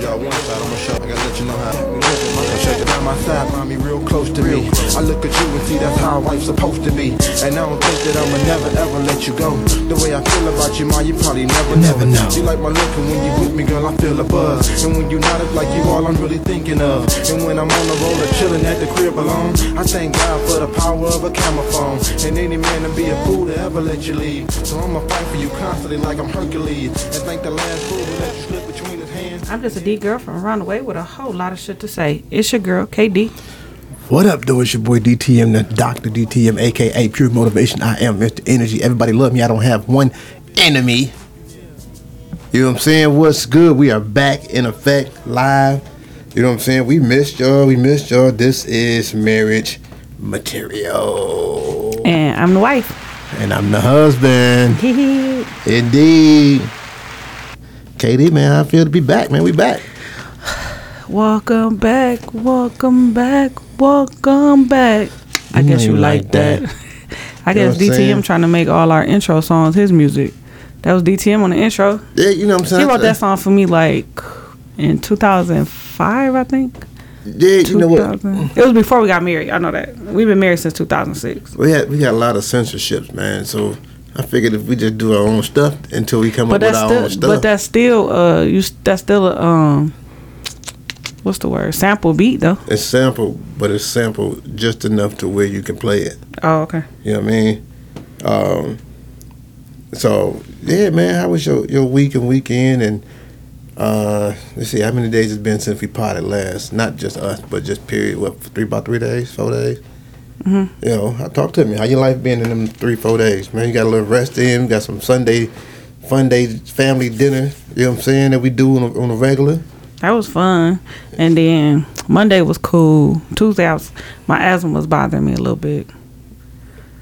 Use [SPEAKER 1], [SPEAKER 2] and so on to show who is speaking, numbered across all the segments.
[SPEAKER 1] showed y'all one side, I'ma show. I gotta let you know how. I shut you down my side, find me real close to me. I look at you and see that's how a wife's supposed to be. And I don't think that I'ma never ever let you go. The way I feel about you, ma, you probably never.
[SPEAKER 2] Never know.
[SPEAKER 1] You like my look, and when you with me, girl, I feel a buzz. And when you not, it's like you all I'm really thinking of. And when I'm on the road or chilling at the crib alone, I thank God for the power of a camera phone. And any man to be a fool to ever let you leave. So I'ma fight for you constantly like I'm Hercules. And thank the last fool let you slip between.
[SPEAKER 3] I'm just a D girl from around the way with a whole lot of shit to say. It's your girl, KD.
[SPEAKER 2] What up, though? It's your boy DTM, the Dr. DTM, aka Pure Motivation. I am Mr. Energy. Everybody love me. I don't have one enemy. You know what I'm saying? What's good? We are back in effect, live. You know what I'm saying? We missed y'all. We missed y'all. This is marriage material.
[SPEAKER 3] And I'm the wife.
[SPEAKER 2] And I'm the husband. Indeed. KD, man, how I feel to be back, man. We back.
[SPEAKER 3] Welcome back, welcome back, welcome back. I mm,
[SPEAKER 2] You
[SPEAKER 3] guess you like
[SPEAKER 2] like
[SPEAKER 3] that.
[SPEAKER 2] that.
[SPEAKER 3] I guess DTM
[SPEAKER 2] saying?
[SPEAKER 3] trying to make all our intro songs his music. That was DTM on the intro.
[SPEAKER 2] Yeah, you know what I'm saying?
[SPEAKER 3] He wrote that song for me like in 2005, I think.
[SPEAKER 2] Yeah, you know what?
[SPEAKER 3] It was before we got married. I know that. We've been married since 2006.
[SPEAKER 2] We had we got a lot of censorships, man. So I figured if we just do our own stuff until we come
[SPEAKER 3] But
[SPEAKER 2] up with our
[SPEAKER 3] still,
[SPEAKER 2] own stuff.
[SPEAKER 3] but that's still, uh, you that's still a um, what's the word? Sample beat though.
[SPEAKER 2] it's sample, but it's sample just enough to where you can play it.
[SPEAKER 3] Oh, okay.
[SPEAKER 2] You know what I mean? Um, so yeah, man, how was your your week and weekend? And uh, let's see, how many days it's been since we potted last? Not just us, but just period. What three about three days, four days?
[SPEAKER 3] Mm-hmm.
[SPEAKER 2] You know, talk to him. How your life been in them three, four days, man? You got a little rest in, got some Sunday fun day family dinner. You know what I'm saying that we do on a, on a regular.
[SPEAKER 3] That was fun. And then Monday was cool. Tuesday, I was, my asthma was bothering me a little bit.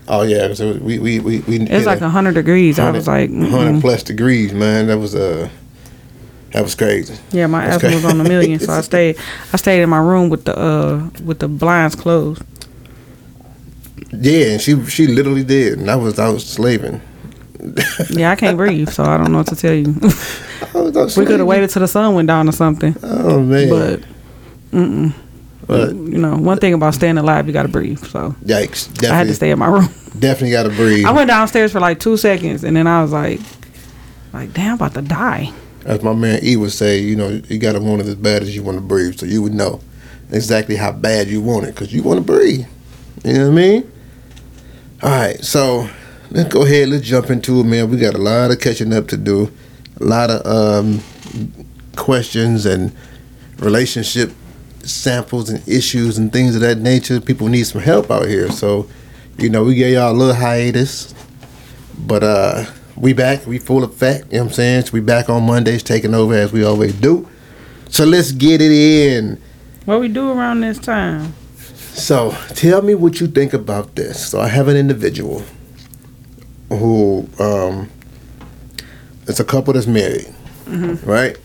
[SPEAKER 2] Oh yeah, so we we we, we
[SPEAKER 3] It's like a hundred degrees. I was like,
[SPEAKER 2] hundred
[SPEAKER 3] mm-mm.
[SPEAKER 2] plus degrees, man. That was uh that was crazy.
[SPEAKER 3] yeah, my
[SPEAKER 2] That's
[SPEAKER 3] asthma was on a million. So I stayed, I stayed in my room with the uh with the blinds closed.
[SPEAKER 2] Yeah, and she she literally did, and I was I was slaving.
[SPEAKER 3] Yeah, I can't breathe, so I don't know what to tell you.
[SPEAKER 2] Oh, Out
[SPEAKER 3] we could have waited till the sun went down or something.
[SPEAKER 2] Oh man,
[SPEAKER 3] But, mm-mm.
[SPEAKER 2] But-
[SPEAKER 3] you know, one thing about staying alive, you got to breathe. So
[SPEAKER 2] yikes! Definitely,
[SPEAKER 3] I had to stay in my room.
[SPEAKER 2] definitely got to breathe.
[SPEAKER 3] I went downstairs for like two seconds, and then I was like, like, damn, I'm about to die.
[SPEAKER 2] As my man E would say, you know, you got to want it as bad as you want to breathe, so you would know exactly how bad you want it, because you want to breathe. You know what I mean? All right, so let's go ahead. Let's jump into it, man. We got a lot of catching up to do, a lot of um, questions and relationship samples and issues and things of that nature. People need some help out here, so you know we gave y'all a little hiatus, but uh, we back. We full effect. You know what I'm saying? So we back on Mondays, taking over as we always do. So let's get it in.
[SPEAKER 3] What we do around this time?
[SPEAKER 2] So tell me what you think about this. So I have an individual who um it's a couple that's married, right?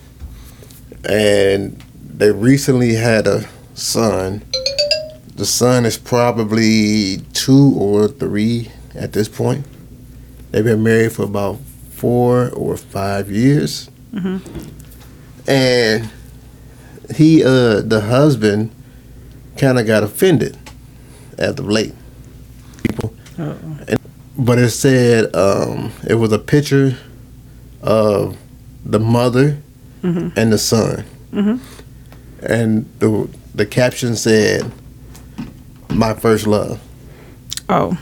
[SPEAKER 2] And they recently had a son. The son is probably two or three at this point. They've been married for about four or five years. And he uh the husband kind of got offended as of late. People,
[SPEAKER 3] Uh-oh.
[SPEAKER 2] but it said um, it was a picture of the mother
[SPEAKER 3] Mhm.
[SPEAKER 2] and the son,
[SPEAKER 3] Mhm.
[SPEAKER 2] and the the caption said, "My first love."
[SPEAKER 3] Oh,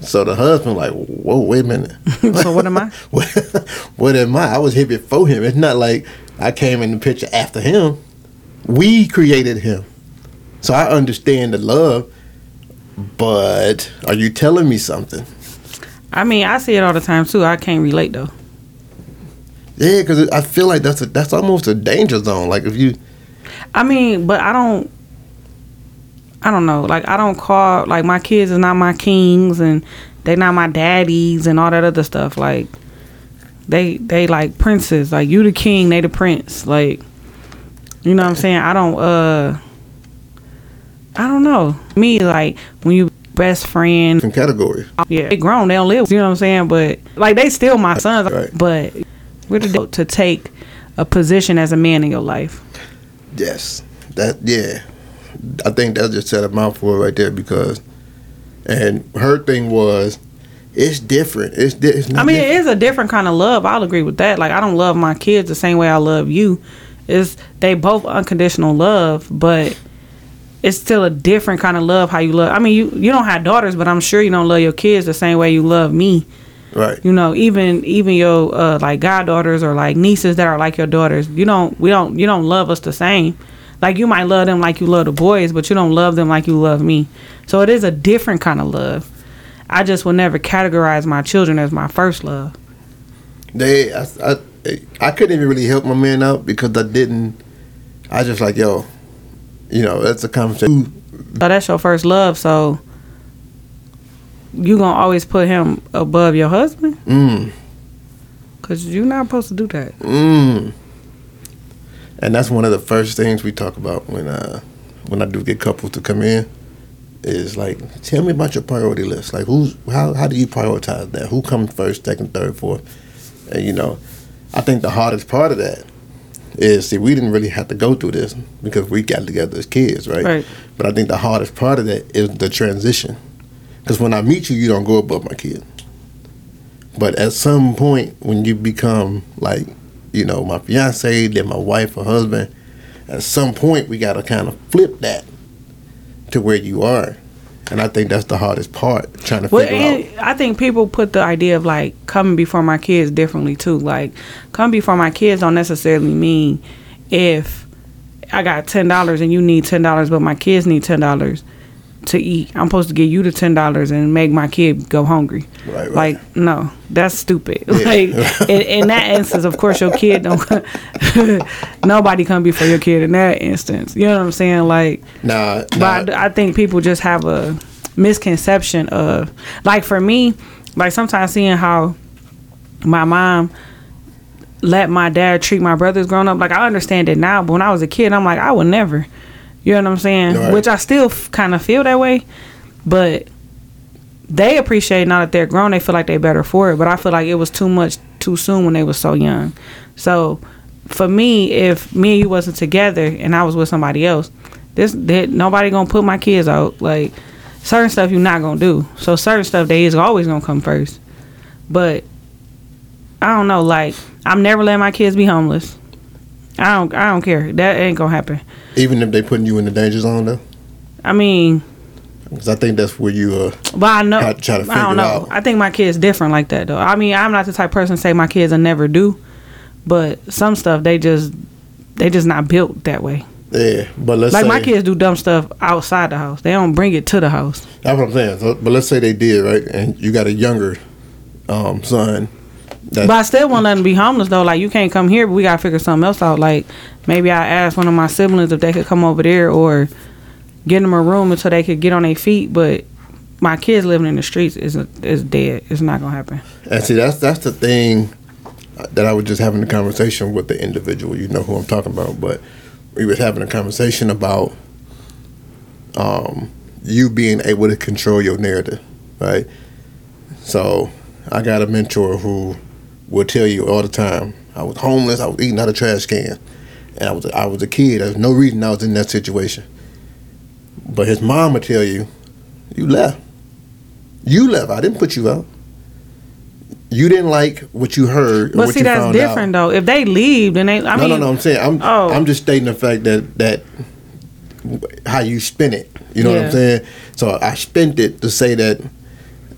[SPEAKER 2] So the husband like, "Whoa, wait a minute."
[SPEAKER 3] so what am I?
[SPEAKER 2] what, what am I? I was here before him. It's not like I came in the picture after him. We created him. So I understand the love, but are you telling me something?
[SPEAKER 3] I mean, I see it all the time too. I can't relate though.
[SPEAKER 2] Yeah, because I feel like that's a, that's almost a danger zone. Like if you,
[SPEAKER 3] I mean, but I don't. I don't know. Like I don't call like my kids is not my kings and they're not my daddies and all that other stuff. Like they they like princes. Like you the king, they the prince. Like you know what I'm saying? I don't uh I don't know. Me like when you best friend
[SPEAKER 2] different category.
[SPEAKER 3] yeah, they grown, they don't live. You know what I'm saying? But like they still my sons.
[SPEAKER 2] Right.
[SPEAKER 3] But we're the to take a position as a man in your life.
[SPEAKER 2] Yes, that yeah. I think that just said a mouthful right there because, and her thing was, it's different. It's, di- it's
[SPEAKER 3] I mean,
[SPEAKER 2] different.
[SPEAKER 3] it is a different kind of love. I'll agree with that. Like I don't love my kids the same way I love you. It's they both unconditional love, but it's still a different kind of love how you love. I mean, you you don't have daughters, but I'm sure you don't love your kids the same way you love me.
[SPEAKER 2] right.
[SPEAKER 3] You know, even even your uh, like goddaughters or like nieces that are like your daughters. You don't we don't you don't love us the same. Like you might love them like you love the boys, but you don't love them like you love me. So it is a different kind of love. I just will never categorize my children as my first love.
[SPEAKER 2] They, I, I, I couldn't even really help my man out because I didn't. I just like yo, you know, that's a conversation.
[SPEAKER 3] So that's your first love. So you gonna always put him above your husband?
[SPEAKER 2] Mm,
[SPEAKER 3] Cause you're not supposed to do that.
[SPEAKER 2] mm. And that's one of the first things we talk about when uh when I do get couples to come in. Is like, tell me about your priority list. Like, who's how how do you prioritize that? Who comes first, second, third, fourth? And you know, I think the hardest part of that is see we didn't really have to go through this because we got together as kids, right?
[SPEAKER 3] Right.
[SPEAKER 2] But I think the hardest part of that is the transition. Because when I meet you, you don't go above my kid. But at some point, when you become like, you know, my fiance, then my wife or husband, at some point we got to kind of flip that to where you are. And I think that's the hardest part, trying to
[SPEAKER 3] Well,
[SPEAKER 2] figure out.
[SPEAKER 3] I think people put the idea of like coming before my kids differently too. Like, come before my kids don't necessarily mean if I got ten dollars and you need ten dollars, but my kids need ten dollars to eat. I'm supposed to give you the ten dollars and make my kid go hungry.
[SPEAKER 2] Right, right.
[SPEAKER 3] Like, no, that's stupid.
[SPEAKER 2] Yeah.
[SPEAKER 3] Like, in, in that instance, of course, your kid don't. nobody come before your kid in that instance. You know what I'm saying? Like,
[SPEAKER 2] Nah, nah
[SPEAKER 3] but I, I think people just have a misconception of like for me like sometimes seeing how my mom let my dad treat my brothers growing up like i understand it now but when i was a kid i'm like i would never you know what i'm saying?
[SPEAKER 2] Right.
[SPEAKER 3] which i still f- kind of feel that way but they appreciate now that they're grown they feel like they're better for it but i feel like it was too much too soon when they was so young. So for me if me and you wasn't together and i was with somebody else this that nobody gonna put my kids out. Like certain stuff you're not gonna do. So certain stuff they is always gonna come first. But i don't know like i'm never letting my kids be homeless i don't i don't care that ain't gonna happen
[SPEAKER 2] even if they putting you in the danger zone though,
[SPEAKER 3] i mean
[SPEAKER 2] because I think that's where you uh
[SPEAKER 3] But I know.
[SPEAKER 2] Try- try to
[SPEAKER 3] I don't know.
[SPEAKER 2] out.
[SPEAKER 3] I think my kid's different like that though. I mean, I'm not the type of person to say my kids will never do, but some stuff they just they just not built that way.
[SPEAKER 2] yeah. But let's
[SPEAKER 3] Like
[SPEAKER 2] say,
[SPEAKER 3] my kids do dumb stuff outside the house. They don't bring it to the house.
[SPEAKER 2] That's what I'm saying. So, but let's say they did right, and you got a younger um, son. That,
[SPEAKER 3] But I still won't let them be homeless though. Like you can't come here, but we gotta figure something else out. Like maybe I ask one of my siblings if they could come over there or get them a room until they could get on their feet. But my kids living in the streets is is dead. It's not gonna happen.
[SPEAKER 2] And see, that's that's the thing that I was just having a conversation with the individual. You know who I'm talking about, but we was having a conversation about um, you being able to control your narrative, right? So I got a mentor who will tell you all the time. I was homeless. I was eating out of trash can, and I was I was a kid. There's no reason I was in that situation. But his mom would tell you, you left. You left. I didn't put you out. You didn't like what you heard. or
[SPEAKER 3] But
[SPEAKER 2] what
[SPEAKER 3] see,
[SPEAKER 2] you
[SPEAKER 3] that's
[SPEAKER 2] found
[SPEAKER 3] different
[SPEAKER 2] out.
[SPEAKER 3] though. If they leave, then they. I
[SPEAKER 2] no,
[SPEAKER 3] mean,
[SPEAKER 2] no, no. I'm saying I'm.
[SPEAKER 3] Oh.
[SPEAKER 2] I'm just stating the fact that that how you spin it. You know what I'm saying? So I spent it to say that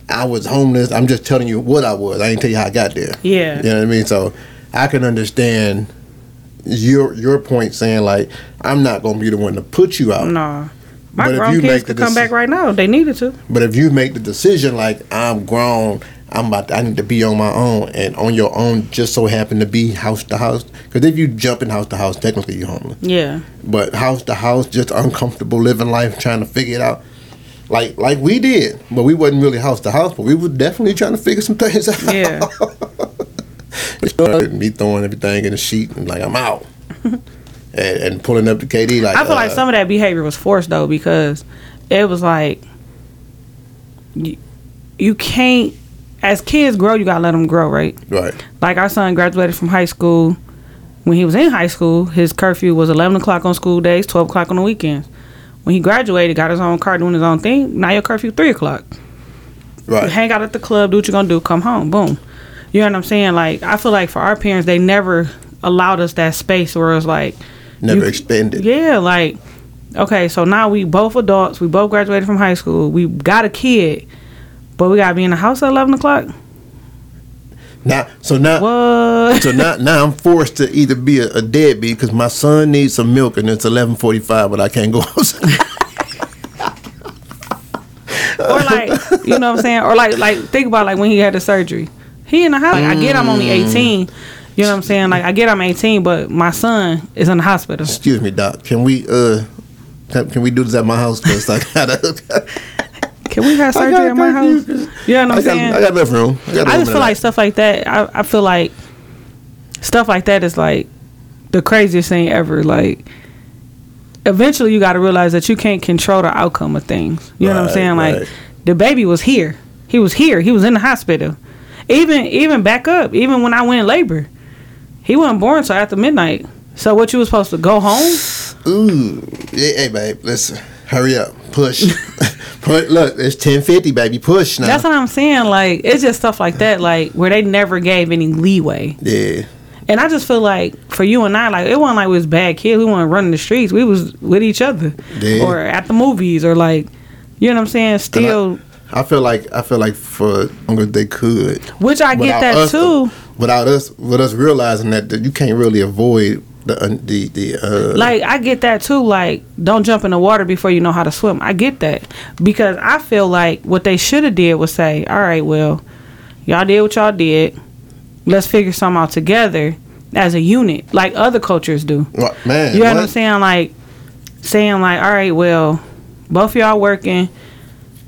[SPEAKER 2] I was homeless. I'm just telling you what I was. I ain't tell you how I got there.
[SPEAKER 3] Yeah.
[SPEAKER 2] You know what I mean? So I can understand your your point saying like I'm not gonna be the one to put you out.
[SPEAKER 3] No. My
[SPEAKER 2] But if
[SPEAKER 3] grown
[SPEAKER 2] you
[SPEAKER 3] kids
[SPEAKER 2] make
[SPEAKER 3] could
[SPEAKER 2] the
[SPEAKER 3] come
[SPEAKER 2] deci-
[SPEAKER 3] back right now if they needed to.
[SPEAKER 2] But if you make the decision like I'm grown, I'm about to, I need to be on my own and on your own, just so happen to be house to house. Because if you jump in house to house, technically you're homeless.
[SPEAKER 3] Yeah.
[SPEAKER 2] But house to house, just uncomfortable living life, trying to figure it out. Like like we did, but we wasn't really house to house, but we were definitely trying to figure some things out.
[SPEAKER 3] Yeah.
[SPEAKER 2] me throwing everything in the sheet and like I'm out, and, and pulling up to KD like
[SPEAKER 3] I feel like
[SPEAKER 2] uh,
[SPEAKER 3] some of that behavior was forced though because it was like you, you can't as kids grow you gotta let them grow right
[SPEAKER 2] right.
[SPEAKER 3] like our son graduated from high school when he was in high school, his curfew was eleven o'clock on school days, twelve o'clock on the weekends. When he graduated, got his own car, doing his own thing. Now your curfew three o'clock.
[SPEAKER 2] Right.
[SPEAKER 3] Hang out at the club, do what you're gonna do, come home, boom. You know what I'm saying? Like I feel like for our parents, they never allowed us that space where it's like
[SPEAKER 2] Never
[SPEAKER 3] you-
[SPEAKER 2] expanded.
[SPEAKER 3] Yeah, like okay, so now we both adults, we both graduated from high school, we got a kid, but we gotta be in the house at eleven o'clock.
[SPEAKER 2] Now, so now,
[SPEAKER 3] What?
[SPEAKER 2] so now, now I'm forced to either be a, a deadbeat because my son needs some milk and it's 11:45, but I can't go outside.
[SPEAKER 3] or like you know what I'm saying? Or like like think about like when he had the surgery. He in the hospital. Like, I get I'm only
[SPEAKER 2] Mm.
[SPEAKER 3] 18. You know what I'm saying? Like I get I'm 18, but my son is in the hospital.
[SPEAKER 2] Excuse me, doc. Can we uh, can, can we do this at my house? Because I gotta.
[SPEAKER 3] Can we have surgery at my house? You know what I'm
[SPEAKER 2] got,
[SPEAKER 3] saying?
[SPEAKER 2] I got enough room. I, got
[SPEAKER 3] I just feel like stuff like that. I, I feel like stuff like that is like the craziest thing ever. Like eventually you got to realize that you can't control the outcome of things. You know what I'm saying? Like
[SPEAKER 2] right.
[SPEAKER 3] the baby was here. He was here. He was in the hospital. Even even back up. Even when I went in labor, he wasn't born until after midnight. So what you was supposed to go home?
[SPEAKER 2] Ooh, hey, hey, babe, listen, hurry up, push, put. Look, it's ten fifty, baby, push now.
[SPEAKER 3] That's what I'm saying. Like it's just stuff like that. Like where they never gave any leeway.
[SPEAKER 2] yeah,
[SPEAKER 3] And I just feel like for you and I, like it wasn't like we was bad kids. We weren't running the streets. We was with each other,
[SPEAKER 2] Yeah.
[SPEAKER 3] or at the movies, or like, you know what I'm saying. Still,
[SPEAKER 2] I feel like I feel like for longer they could.
[SPEAKER 3] which I get that
[SPEAKER 2] us,
[SPEAKER 3] too.
[SPEAKER 2] Without us, with us realizing that, that you can't really avoid the uh, the the. Uh,
[SPEAKER 3] Like I get that too. Like don't jump in the water before you know how to swim. I get that because I feel like what they should have did was say, all right, well, y'all did what y'all did. Let's figure something out together as a unit, like other cultures do.
[SPEAKER 2] what- man,
[SPEAKER 3] You know what,
[SPEAKER 2] what?
[SPEAKER 3] I'm saying? Like saying like, all right, well, both of y'all working.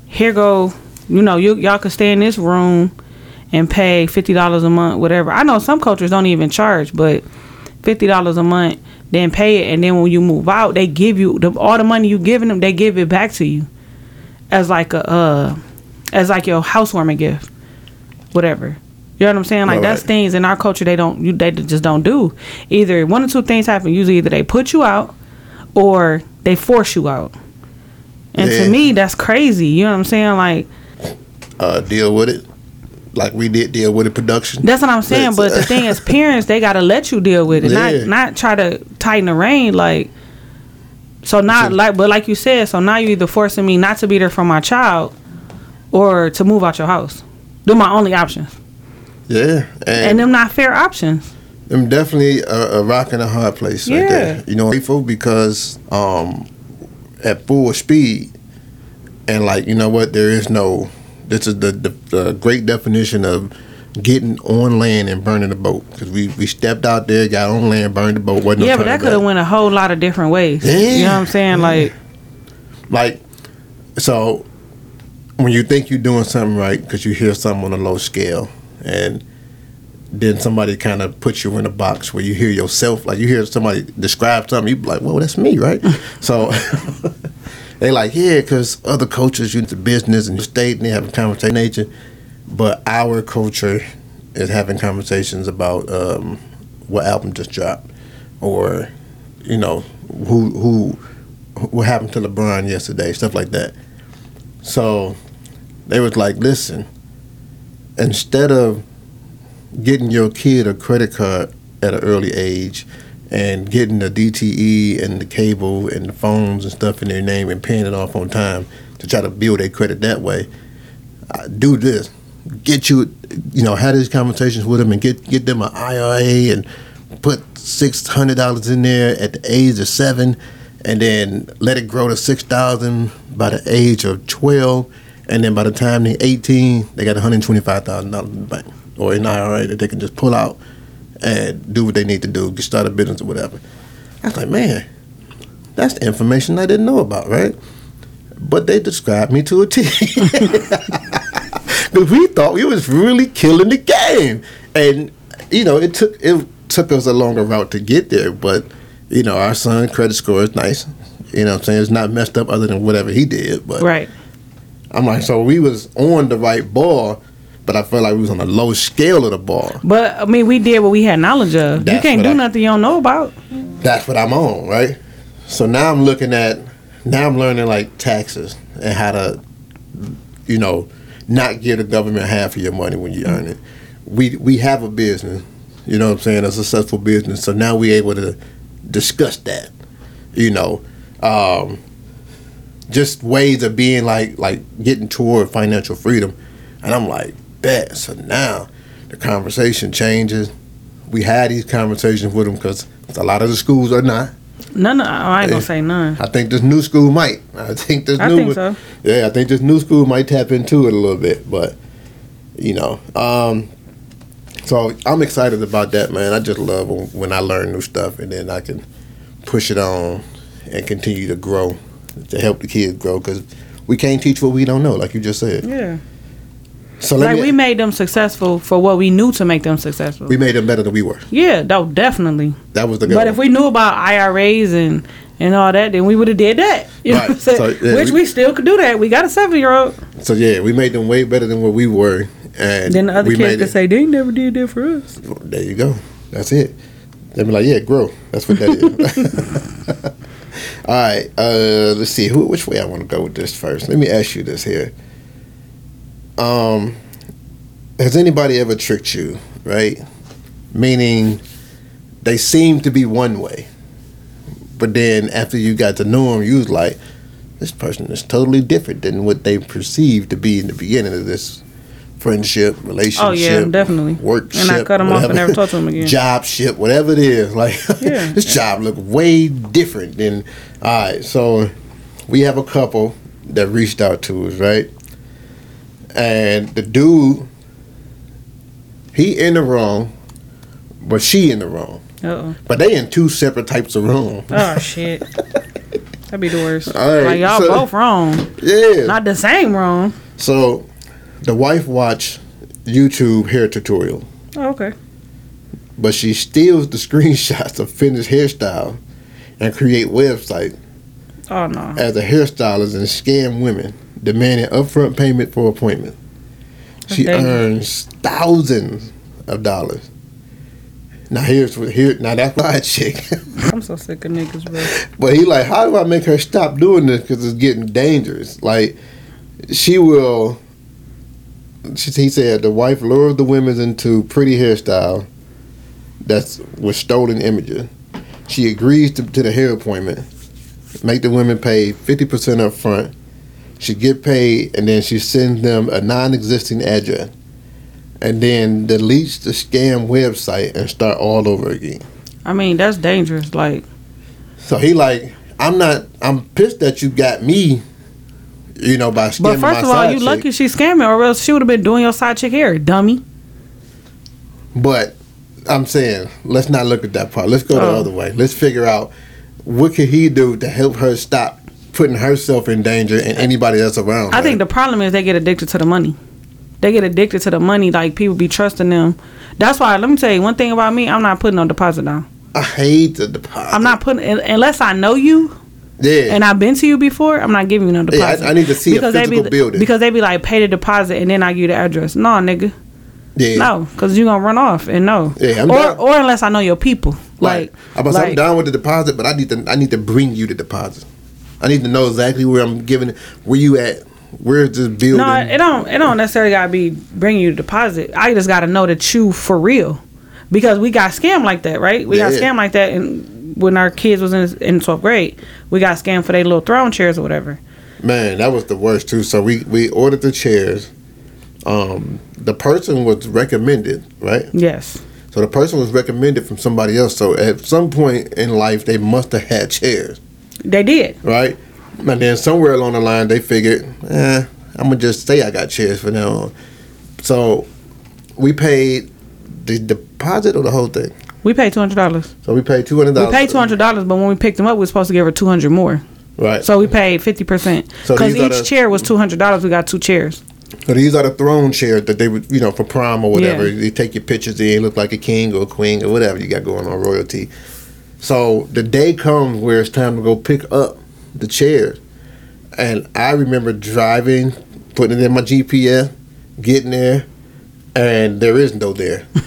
[SPEAKER 3] Here go, you know, you y'all could stay in this room and pay fifty dollars a month, whatever. I know some cultures don't even charge, but fifty dollars a month, then pay it, and then when you move out, they give you the, all the money you giving them, they give it back to you as like a uh, as like your housewarming gift, whatever. You know what I'm saying? Like
[SPEAKER 2] Right,
[SPEAKER 3] that's things in our culture they don't you they just don't do. Either one or two things happen. Usually either they put you out or they force you out. And
[SPEAKER 2] Yeah.
[SPEAKER 3] to me that's crazy. You know what I'm saying? Like
[SPEAKER 2] uh, deal with it, like we did deal with the Production.
[SPEAKER 3] that's what I'm saying. But the thing is parents they gotta let you deal with it.
[SPEAKER 2] Yeah.
[SPEAKER 3] Not not try to tighten the rein like so not like but like you said, so now you either forcing me not to be there for my child or to move out your house. They're my only options.
[SPEAKER 2] yeah,
[SPEAKER 3] And
[SPEAKER 2] and,
[SPEAKER 3] them not fair options.
[SPEAKER 2] I'm definitely a, a rock in a hard place right
[SPEAKER 3] Yeah.
[SPEAKER 2] there. You know, grateful because um, at full speed, and like you know what, there is no. This is the, the, the great definition of getting on land and burning the boat because we, we stepped out there, got on land, burned the boat. Wasn't no
[SPEAKER 3] yeah, but that could have went a whole lot of different ways.
[SPEAKER 2] Yeah.
[SPEAKER 3] You know what I'm saying? Like
[SPEAKER 2] like so when you think you're doing something right because you hear something on a low scale and then somebody kind of puts you in a box where you hear yourself like you hear somebody describe something you be like well that's me right so they like yeah because other cultures use the business and the state and they have a conversation nature but our culture is having conversations about um, what album just dropped or you know who who what happened to LeBron yesterday, stuff like that. So they was like, listen, instead of getting your kid a credit card at an early age and getting the DTE and the cable and the phones and stuff in their name and paying it off on time to try to build their credit that way, do this. Get you, you know, have these conversations with them and get get them an IRA and put six hundred dollars in there at the age of seven, and then let it grow to six thousand by the age of twelve, and then by the time they're eighteen, they got one hundred twenty five thousand dollars in the bank or an IRA that they can just pull out and do what they need to do, get start a business or whatever. I was like, man, that's the information I didn't know about, right? But they described me to a T. Because we thought we was really killing the game, and you know it took it took us a longer route to get there. But you know our son credit score is nice. You know what I'm saying it's not messed up other than whatever he did. But
[SPEAKER 3] right.
[SPEAKER 2] I'm like, so we was on the right ball but I felt like we was on a low scale of the bar.
[SPEAKER 3] But I mean, we did what we had knowledge of. you can't do
[SPEAKER 2] I-
[SPEAKER 3] nothing you don't know about.
[SPEAKER 2] That's what I'm on, right? So now I'm looking at, now I'm learning like taxes and how to, you know, not give the government half of your money when you earn it. We we have a business, you know what I'm saying, a successful business. So now we able to discuss that, you know, um, just ways of being like like getting toward financial freedom. And I'm like, bet. So now the conversation changes. We had these conversations with them because a lot of the schools are not.
[SPEAKER 3] None. Of, I ain't gonna say none.
[SPEAKER 2] I think this new school might. I think this
[SPEAKER 3] I
[SPEAKER 2] new
[SPEAKER 3] think so.
[SPEAKER 2] Yeah, I think this new school might tap into it a little bit, but you know, um, so I'm excited about that, man. I just love when, when I learn new stuff and then I can push it on and continue to grow to help the kids grow because we can't teach what we don't know, like you just said.
[SPEAKER 3] Yeah.
[SPEAKER 2] So
[SPEAKER 3] Like
[SPEAKER 2] me,
[SPEAKER 3] we made them successful for what we knew to make them successful.
[SPEAKER 2] we made them better than we were.
[SPEAKER 3] yeah, no, definitely.
[SPEAKER 2] That was the
[SPEAKER 3] good.
[SPEAKER 2] But
[SPEAKER 3] if we knew about IRAs and and all that, then we would have did that. You know what I'm saying?
[SPEAKER 2] So, yeah,
[SPEAKER 3] Which
[SPEAKER 2] we-
[SPEAKER 3] we, still could do that. We got a seven year old.
[SPEAKER 2] so yeah, we made them way better than what we were, and
[SPEAKER 3] Then the other
[SPEAKER 2] we
[SPEAKER 3] kids could say they never did that for us.
[SPEAKER 2] There you go. That's it. They'd be like, yeah, grow. That's what that is. All right. Uh, let's see. Who? Which way I want to go with this first? Let me ask you this here. Um, has anybody ever tricked you? Right. Meaning, they seem to be one way, but then after you got to know them, you was like, this person is totally different than what they perceived to be in the beginning of this friendship, relationship.
[SPEAKER 3] Oh yeah, definitely.
[SPEAKER 2] Work
[SPEAKER 3] And I cut 'em off and never talk them again.
[SPEAKER 2] Job ship, whatever it is. Like
[SPEAKER 3] Yeah.
[SPEAKER 2] this job look way different than all right, so we have a couple that reached out to us, right? And the dude he in the wrong, but she in the wrong.
[SPEAKER 3] Uh oh.
[SPEAKER 2] But they in two separate types of wrong.
[SPEAKER 3] Oh shit. That'd be the worst.
[SPEAKER 2] Right,
[SPEAKER 3] like y'all
[SPEAKER 2] so-
[SPEAKER 3] both wrong.
[SPEAKER 2] Yeah.
[SPEAKER 3] Not the same wrong.
[SPEAKER 2] so the wife watched YouTube hair tutorial.
[SPEAKER 3] Oh, okay.
[SPEAKER 2] but she steals the screenshots of finished hairstyle and create website
[SPEAKER 3] Oh no.
[SPEAKER 2] as a hairstylist and scam women demanding upfront payment for appointment. She
[SPEAKER 3] That's
[SPEAKER 2] earns thousands of dollars. Now here's what here now that's my chick.
[SPEAKER 3] I'm so sick of niggas, bro.
[SPEAKER 2] but he like, how do I make her stop doing this? Because it's getting dangerous. Like she will. She, he said the wife lures the women into pretty hairstyle that's with stolen images. She agrees to, to the hair appointment, make the women pay fifty percent up front. She get paid, and then she sends them a non-existing address, and then deletes the scam website and start all over again.
[SPEAKER 3] I mean, that's dangerous. Like,
[SPEAKER 2] So he like, I'm not. I'm pissed that you got me. You know, by scamming
[SPEAKER 3] but first of all, you
[SPEAKER 2] chick.
[SPEAKER 3] lucky she scamming, or else she would have been doing your side chick hair, dummy.
[SPEAKER 2] But I'm saying, let's not look at that part. Let's go the
[SPEAKER 3] Oh.
[SPEAKER 2] other way. Let's figure out what could he do to help her stop putting herself in danger and anybody else around.
[SPEAKER 3] I think the problem is they get addicted to the money. They get addicted to the money. Like people be trusting them. That's why. Let me tell you one thing about me. I'm not putting no deposit down.
[SPEAKER 2] I hate the deposit.
[SPEAKER 3] I'm not putting unless I know you
[SPEAKER 2] Yeah.
[SPEAKER 3] and I've been to you before. I'm not giving you no
[SPEAKER 2] Yeah, I-
[SPEAKER 3] deposit.
[SPEAKER 2] I need to see a
[SPEAKER 3] they
[SPEAKER 2] physical
[SPEAKER 3] be,
[SPEAKER 2] building.
[SPEAKER 3] Because they be like pay the deposit and then I give you the address. No, nigga.
[SPEAKER 2] yeah.
[SPEAKER 3] No, because you gonna run off and no.
[SPEAKER 2] Yeah, I'm
[SPEAKER 3] or
[SPEAKER 2] down.
[SPEAKER 3] or unless I know your people.
[SPEAKER 2] Like,
[SPEAKER 3] Like,
[SPEAKER 2] I'm, about to say, I'm down with the deposit, but I need to. I need to bring you the deposit. I need to know exactly where I'm giving it. Where you at? Where's this building?
[SPEAKER 3] no, it don't. It don't necessarily gotta be bringing you the deposit. I just gotta know that you for real, because we got scammed like that, right? We got scammed like that, and when our kids was in in twelfth grade, we got scammed for their little throne chairs or whatever.
[SPEAKER 2] Man, that was the worst too. So we we ordered the chairs. Um, the person was recommended, right?
[SPEAKER 3] Yes.
[SPEAKER 2] So the person was recommended from somebody else. So at some point in life, they must have had chairs,
[SPEAKER 3] They did.
[SPEAKER 2] right? And then somewhere along the line, they figured, eh, I'm gonna just say I got chairs for now on. So we paid the deposit or the whole thing.
[SPEAKER 3] We paid two hundred dollars.
[SPEAKER 2] So we paid two hundred dollars.
[SPEAKER 3] We paid two hundred dollars, but when we picked them up, we were supposed to give her two hundred more.
[SPEAKER 2] Right.
[SPEAKER 3] So we paid fifty percent because each
[SPEAKER 2] the-
[SPEAKER 3] chair was two hundred dollars. We got two chairs.
[SPEAKER 2] So these are the throne chairs that they would, you know, for prom or whatever.
[SPEAKER 3] Yeah.
[SPEAKER 2] They take your pictures in, look like a king or a queen or whatever you got going on, royalty. So the day comes where it's time to go pick up the chairs. And I remember driving, putting it in my GPS, getting there, and there is no there.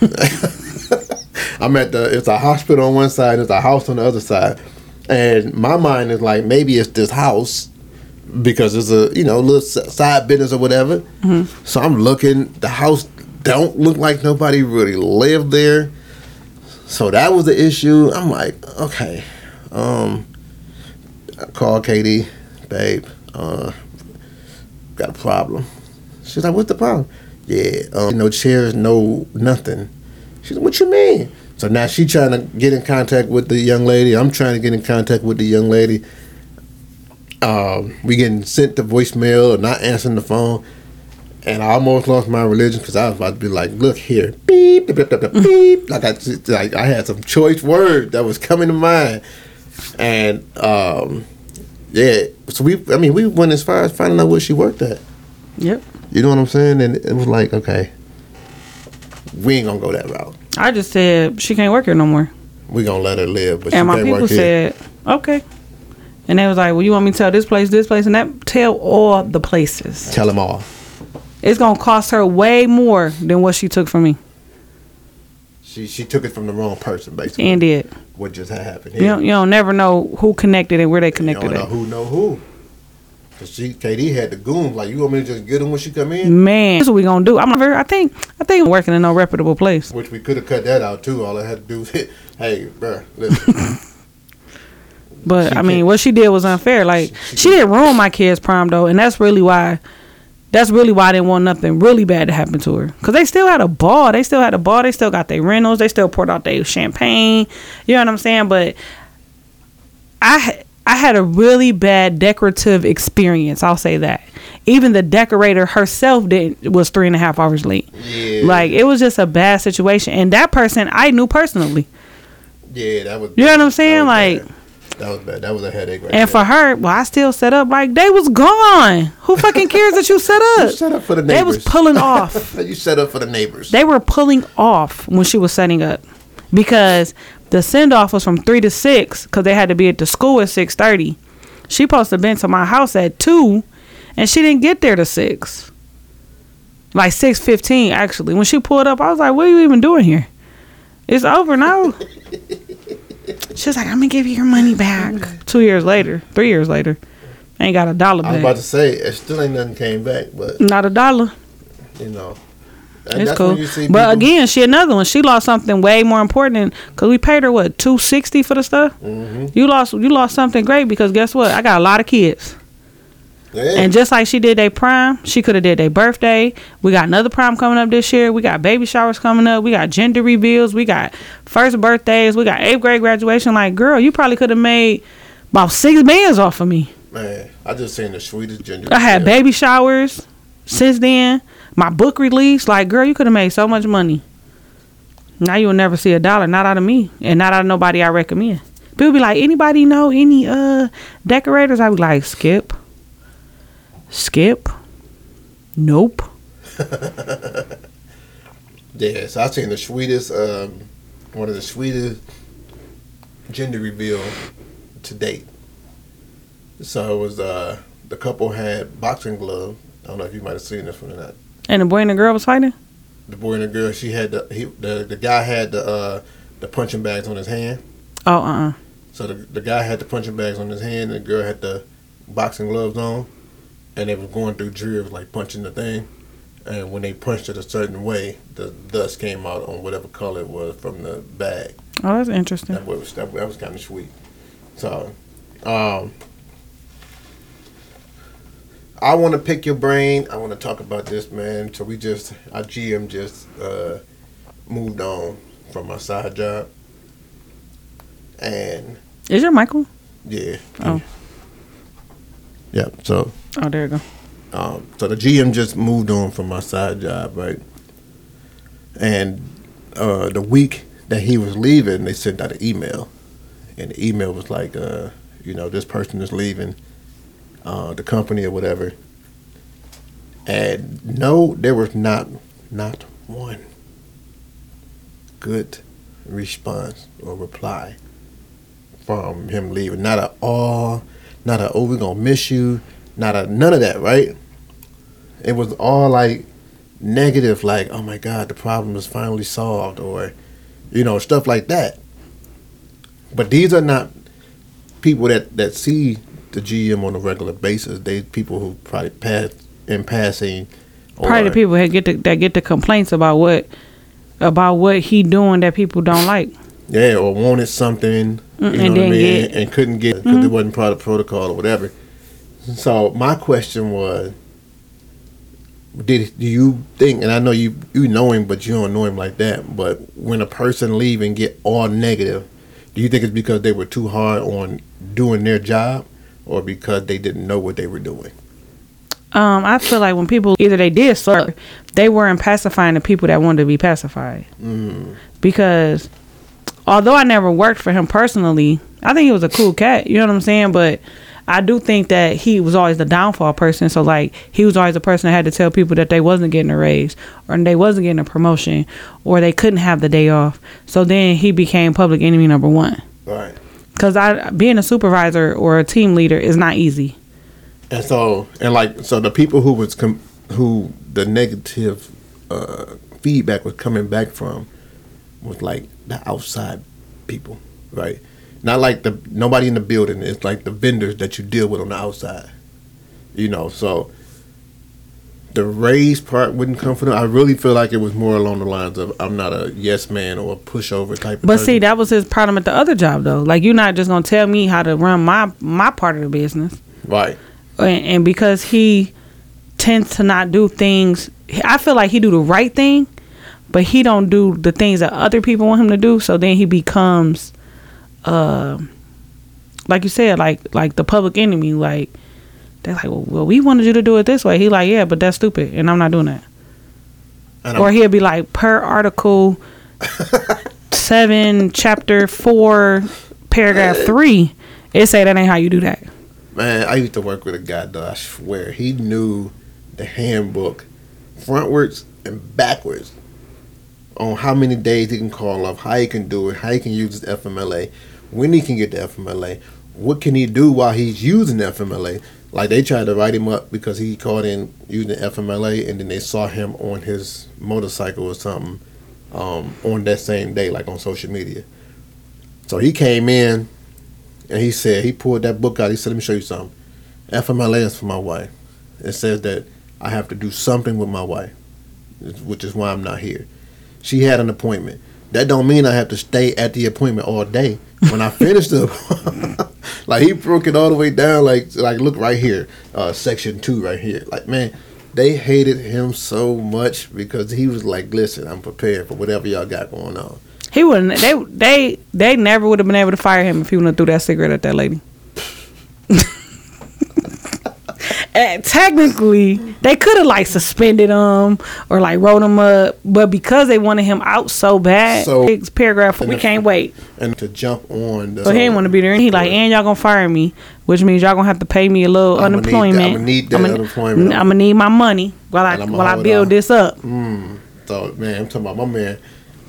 [SPEAKER 2] I'm at the it's a hospital on one side, it's a house on the other side, and my mind is like maybe it's this house because it's a you know little side business or whatever. Mm-hmm. So I'm looking. The house don't look like nobody really lived there. So that was the issue. I'm like, okay, um, I call KD, babe, uh, got a problem. She's like, what's the problem? Yeah, um, no chairs, no nothing. She's like, what you mean? So now she trying to get in contact with the young lady. I'm trying to get in contact with the young lady. Um, we getting sent the voicemail or not answering the phone. And I almost lost my religion because I was about to be like, look here, beep, beep, beep, beep, beep. Like I, just- like I had some choice words that was coming to mind. And um, yeah, so we, I mean, we went as far as finding out where she worked at.
[SPEAKER 3] Yep.
[SPEAKER 2] You know what I'm saying? And it was like, okay, we ain't gonna go that route.
[SPEAKER 3] I just said she can't work here no more.
[SPEAKER 2] We gonna let her live, but
[SPEAKER 3] and
[SPEAKER 2] she
[SPEAKER 3] my
[SPEAKER 2] can't
[SPEAKER 3] people
[SPEAKER 2] work here.
[SPEAKER 3] said, okay. And they was like, well, you want me to tell this place, this place, and that? Tell all the places.
[SPEAKER 2] Tell them all.
[SPEAKER 3] It's gonna cost her way more than what she took from me.
[SPEAKER 2] She she took it from the wrong person, basically.
[SPEAKER 3] And did.
[SPEAKER 2] what just happened
[SPEAKER 3] You
[SPEAKER 2] here?
[SPEAKER 3] don't, you don't never know who connected and where they connected.
[SPEAKER 2] You don't know
[SPEAKER 3] at.
[SPEAKER 2] who know who. Cause she KD had the goons. Like you want me to just get them when she come in,
[SPEAKER 3] Man, that's what we gonna do. I'm very, I think I think I'm working in no reputable place.
[SPEAKER 2] which we could have cut that out too. All I had to do was hit, hey, bruh, listen.
[SPEAKER 3] But
[SPEAKER 2] She
[SPEAKER 3] I mean, what she did was unfair. Like
[SPEAKER 2] She- she
[SPEAKER 3] she didn't ruin my kid's prom though, and that's really why. That's really why I didn't want nothing really bad to happen to her. Cause they still had a ball. They still had a ball. They still got their rentals. They still poured out their champagne. You know what I'm saying? But I I had a really bad decorative experience. I'll say that. Even the decorator herself didn't was three and a half hours late.
[SPEAKER 2] yeah,
[SPEAKER 3] Like it was just a bad situation. And that person I knew personally.
[SPEAKER 2] yeah, that was.
[SPEAKER 3] You know what I'm saying? Like-
[SPEAKER 2] bad. That was bad. That was a headache right
[SPEAKER 3] And
[SPEAKER 2] there.
[SPEAKER 3] for her, well, I still set up like they was gone. Who fucking cares that you set up?
[SPEAKER 2] you set up for the neighbors.
[SPEAKER 3] They was pulling off.
[SPEAKER 2] you set up for the neighbors.
[SPEAKER 3] They were pulling off when she was setting up because the send off was from three to six because they had to be at the school at six thirty. She supposed to been to my house at two, and she didn't get there to six. Like six fifteen actually. When she pulled up, I was like, "What are you even doing here? It's over now." She was like, "I'm gonna give you your money back." Two years later, three years later, ain't got a dollar
[SPEAKER 2] I was about to say it still ain't nothing came back, but
[SPEAKER 3] Not a dollar.
[SPEAKER 2] you know, and
[SPEAKER 3] It's cool.
[SPEAKER 2] when you see
[SPEAKER 3] But again, she another one. She lost something way more important because we paid her what two sixty for the stuff.
[SPEAKER 2] Mhm.
[SPEAKER 3] You lost you lost something great because guess what? I got a lot of kids, and just like she did their prime, she could have did their birthday. We got another prime coming up this year. We got baby showers coming up. We got gender reveals. We got first birthdays. We got eighth grade graduation. Like girl, you probably could have made about six bands off of me.
[SPEAKER 2] man, I just seen the sweetest ginger.
[SPEAKER 3] I had
[SPEAKER 2] ale.
[SPEAKER 3] baby showers since then. My book release, like girl, you could have made so much money. Now you'll never see a dollar, not out of me, and not out of nobody I recommend. People be like, anybody know any uh decorators? I would be like, skip, skip, nope.
[SPEAKER 2] Yeah, so I seen the sweetest, um, one of the sweetest gender reveal to date. So it was uh, the couple had boxing gloves. I don't know if you might have seen this one or not.
[SPEAKER 3] And the boy and the girl was fighting.
[SPEAKER 2] The boy and the girl, she had the he, the the guy had the uh, the punching bags on his hand.
[SPEAKER 3] Oh, uh, uh
[SPEAKER 2] So the the guy had the punching bags on his hand, and the girl had the boxing gloves on, and they were going through drills like punching the thing. And when they punched it a certain way, the dust came out on whatever color it was from the bag.
[SPEAKER 3] oh, that's interesting.
[SPEAKER 2] That was that, that was kind of sweet. So, um, I want to pick your brain. I want to talk about this, man. So we just our GM just uh, moved on from my side job, and
[SPEAKER 3] Is your Michael?
[SPEAKER 2] yeah,
[SPEAKER 3] Oh.
[SPEAKER 2] yeah. So,
[SPEAKER 3] Oh, there you go.
[SPEAKER 2] um, so the GM just moved on from my side job, right? And uh, the week that he was leaving, they sent out an email, and the email was like, uh, you know, this person is leaving uh, the company or whatever. And no, there was not not one good response or reply from him leaving. Not at all, not a oh we're gonna miss you, not a none of that, right? It was all like negative, like, oh my God, the problem is finally solved, or, you know, stuff like that. But these are not people that, that see the GM on a regular basis. They people who probably pass in passing.
[SPEAKER 3] Probably the people that get the, that get the complaints about what about what he doing that people don't like.
[SPEAKER 2] Yeah, or wanted something, you know what I mean,
[SPEAKER 3] get. Mm-hmm.
[SPEAKER 2] and couldn't get because it wasn't part of protocol or whatever. So my question was, did do you think? And I know you you know him, but you don't know him like that. But when a person leave and get all negative, do you think it's because they were too hard on doing their job, or because they didn't know what they were doing?
[SPEAKER 3] Um, I feel like when people either they did so, they weren't pacifying the people that wanted to be pacified.
[SPEAKER 2] Mm.
[SPEAKER 3] Because although I never worked for him personally, I think he was a cool cat. You know what I'm saying? But I do think that he was always the downfall person. So like he was always the person that had to tell people that they wasn't getting a raise or they wasn't getting a promotion or they couldn't have the day off. So then he became public enemy number one.
[SPEAKER 2] Right.
[SPEAKER 3] Cause I being a supervisor or a team leader is not easy.
[SPEAKER 2] And so, and like, so the people who was com- who the negative uh, feedback was coming back from was like the outside people, right? Not like the nobody in the building. It's like the vendors that you deal with on the outside, you know. So the raise part wouldn't come from them. I really feel like it was more along the lines of I'm not a yes man or a pushover type.
[SPEAKER 3] But see, that was his problem at the other job though. Like you're not just gonna tell me how to run my my part of the business.
[SPEAKER 2] right?
[SPEAKER 3] and, and because he tends to not do things i feel like he do the right thing but he don't do the things that other people want him to do so then he becomes uh like you said like like the public enemy like they're like well, well we wanted you to do it this way. He like yeah but that's stupid and i'm not doing that.
[SPEAKER 2] And
[SPEAKER 3] or
[SPEAKER 2] I'm,
[SPEAKER 3] he'll be like per article 7 chapter 4 paragraph 3 it say that ain't how you do that.
[SPEAKER 2] Man, I used to work with a guy though. I swear. He knew the handbook frontwards and backwards on how many days he can call off, how he can do it, how he can use his FMLA, when he can get the FMLA, what can he do while he's using FMLA. Like they tried to write him up because he caught in using FMLA, and then they saw him on his motorcycle or something um, on that same day, like on social media. So he came in and he said he pulled that book out. He said, "Let me show you something. FMLA is for my wife. It says that I have to do something with my wife, which is why I'm not here. She had an appointment. That don't mean I have to stay at the appointment all day. When I finished the, like he broke it all the way down. Like like look right here, uh, section two right here. Like man." They hated him so much because he was like, "Listen, I'm prepared for whatever y'all got going on."
[SPEAKER 3] He wouldn't. They they they never would have been able to fire him if he wouldn't have threw that cigarette at that lady. And technically, they could have like suspended him or like wrote him up, but because they wanted him out so bad,
[SPEAKER 2] So-
[SPEAKER 3] paragraph we can't wait.
[SPEAKER 2] And to jump on, the,
[SPEAKER 3] So he didn't want to be there, and he like, and y'all gonna fire me, which means y'all gonna have to pay me a little
[SPEAKER 2] I'ma need that-
[SPEAKER 3] unemployment.
[SPEAKER 2] I'ma need that
[SPEAKER 3] I'ma-
[SPEAKER 2] unemployment.
[SPEAKER 3] I'm gonna need my money while I while I build this up.
[SPEAKER 2] Mm. So man, I'm talking about my man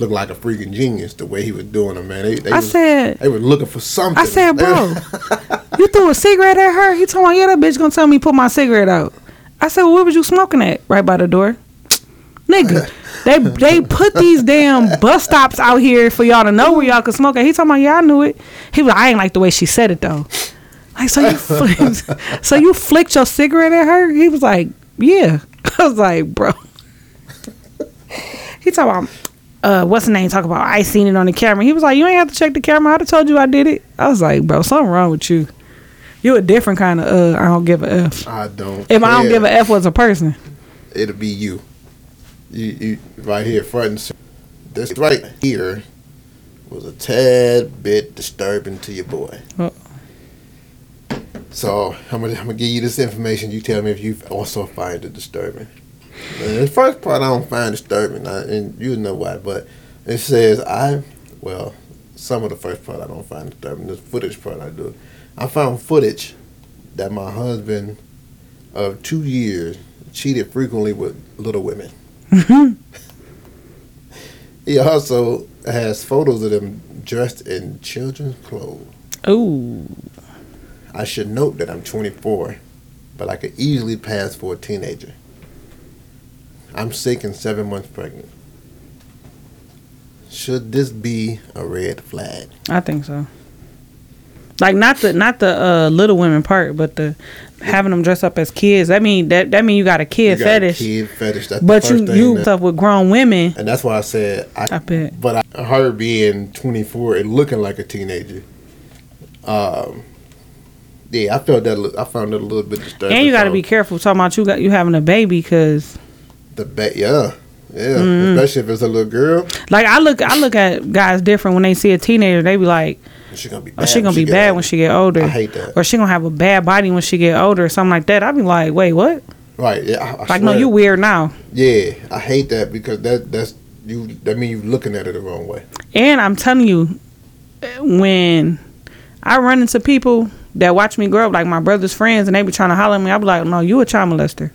[SPEAKER 2] looked like a freaking genius the way he was doing it, man. They, they
[SPEAKER 3] I
[SPEAKER 2] was,
[SPEAKER 3] said,
[SPEAKER 2] they were looking for something.
[SPEAKER 3] I said, bro, you threw a cigarette at her. He told me, yeah, that bitch gonna tell me put my cigarette out. I said, well, where was you smoking at? Right by the door, nigga. They they put these damn bus stops out here for y'all to know where y'all can smoke at. He told me, yeah, I knew it. He was, like, I ain't like the way she said it though. Like, so you flicked, so you flicked your cigarette at her? He was like, yeah. I was like, bro. He talking about uh, what's the name? Talk about I seen it on the camera. He was like, you ain't have to check the camera. I'd have told you I did it. I was like, bro, something wrong with you. You a different kind of uh. I don't give a f.
[SPEAKER 2] I don't.
[SPEAKER 3] If I don't give a f was a person,
[SPEAKER 2] it'll be you. You, you right here, front and center. This right here was a tad bit disturbing to your boy.
[SPEAKER 3] Uh.
[SPEAKER 2] So I'm gonna, I'm gonna give you this information. You tell me if you also find it disturbing. And the first part I don't find disturbing, I, and you know why. But it says I, well, some of the first part I don't find disturbing. The footage part I do. I found footage that my husband of two years cheated frequently with little women. he also has photos of them dressed in children's clothes.
[SPEAKER 3] ooh,
[SPEAKER 2] I should note that I'm 24, but I could easily pass for a teenager. I'm sick and seven months pregnant. Should this be a red flag?
[SPEAKER 3] I think so. Like not the not the uh, little women part, but the having them dress up as kids. That mean that that mean you got a kid
[SPEAKER 2] got a
[SPEAKER 3] fetish.
[SPEAKER 2] kid fetish. That's
[SPEAKER 3] But you you
[SPEAKER 2] that-
[SPEAKER 3] stuff with grown women.
[SPEAKER 2] and that's why I said I.
[SPEAKER 3] I bet.
[SPEAKER 2] But I, her being 24 and looking like a teenager, um, yeah, I felt that. a I found it a little bit disturbing.
[SPEAKER 3] And you got to
[SPEAKER 2] So,
[SPEAKER 3] be careful talking about you got you having a baby because
[SPEAKER 2] the bet, yeah, yeah,
[SPEAKER 3] Mm-hmm.
[SPEAKER 2] especially if it's a little girl.
[SPEAKER 3] like I look I look at guys different when they see a teenager. They be like,
[SPEAKER 2] She gonna be.
[SPEAKER 3] oh,
[SPEAKER 2] Bad
[SPEAKER 3] she gonna be bad
[SPEAKER 2] older.
[SPEAKER 3] when she get older.
[SPEAKER 2] I hate that.
[SPEAKER 3] Or she gonna have a bad body when she get older or something like that. I'd be like, wait, what?
[SPEAKER 2] Right. Yeah. I, I
[SPEAKER 3] Like, no, you weird now.
[SPEAKER 2] Yeah, I hate that because that that's you. That mean you looking at it the wrong way.
[SPEAKER 3] And I'm telling you, when I run into people that watch me grow up, like my brother's friends, and they be trying to holler at me, I be like, no, you a child molester.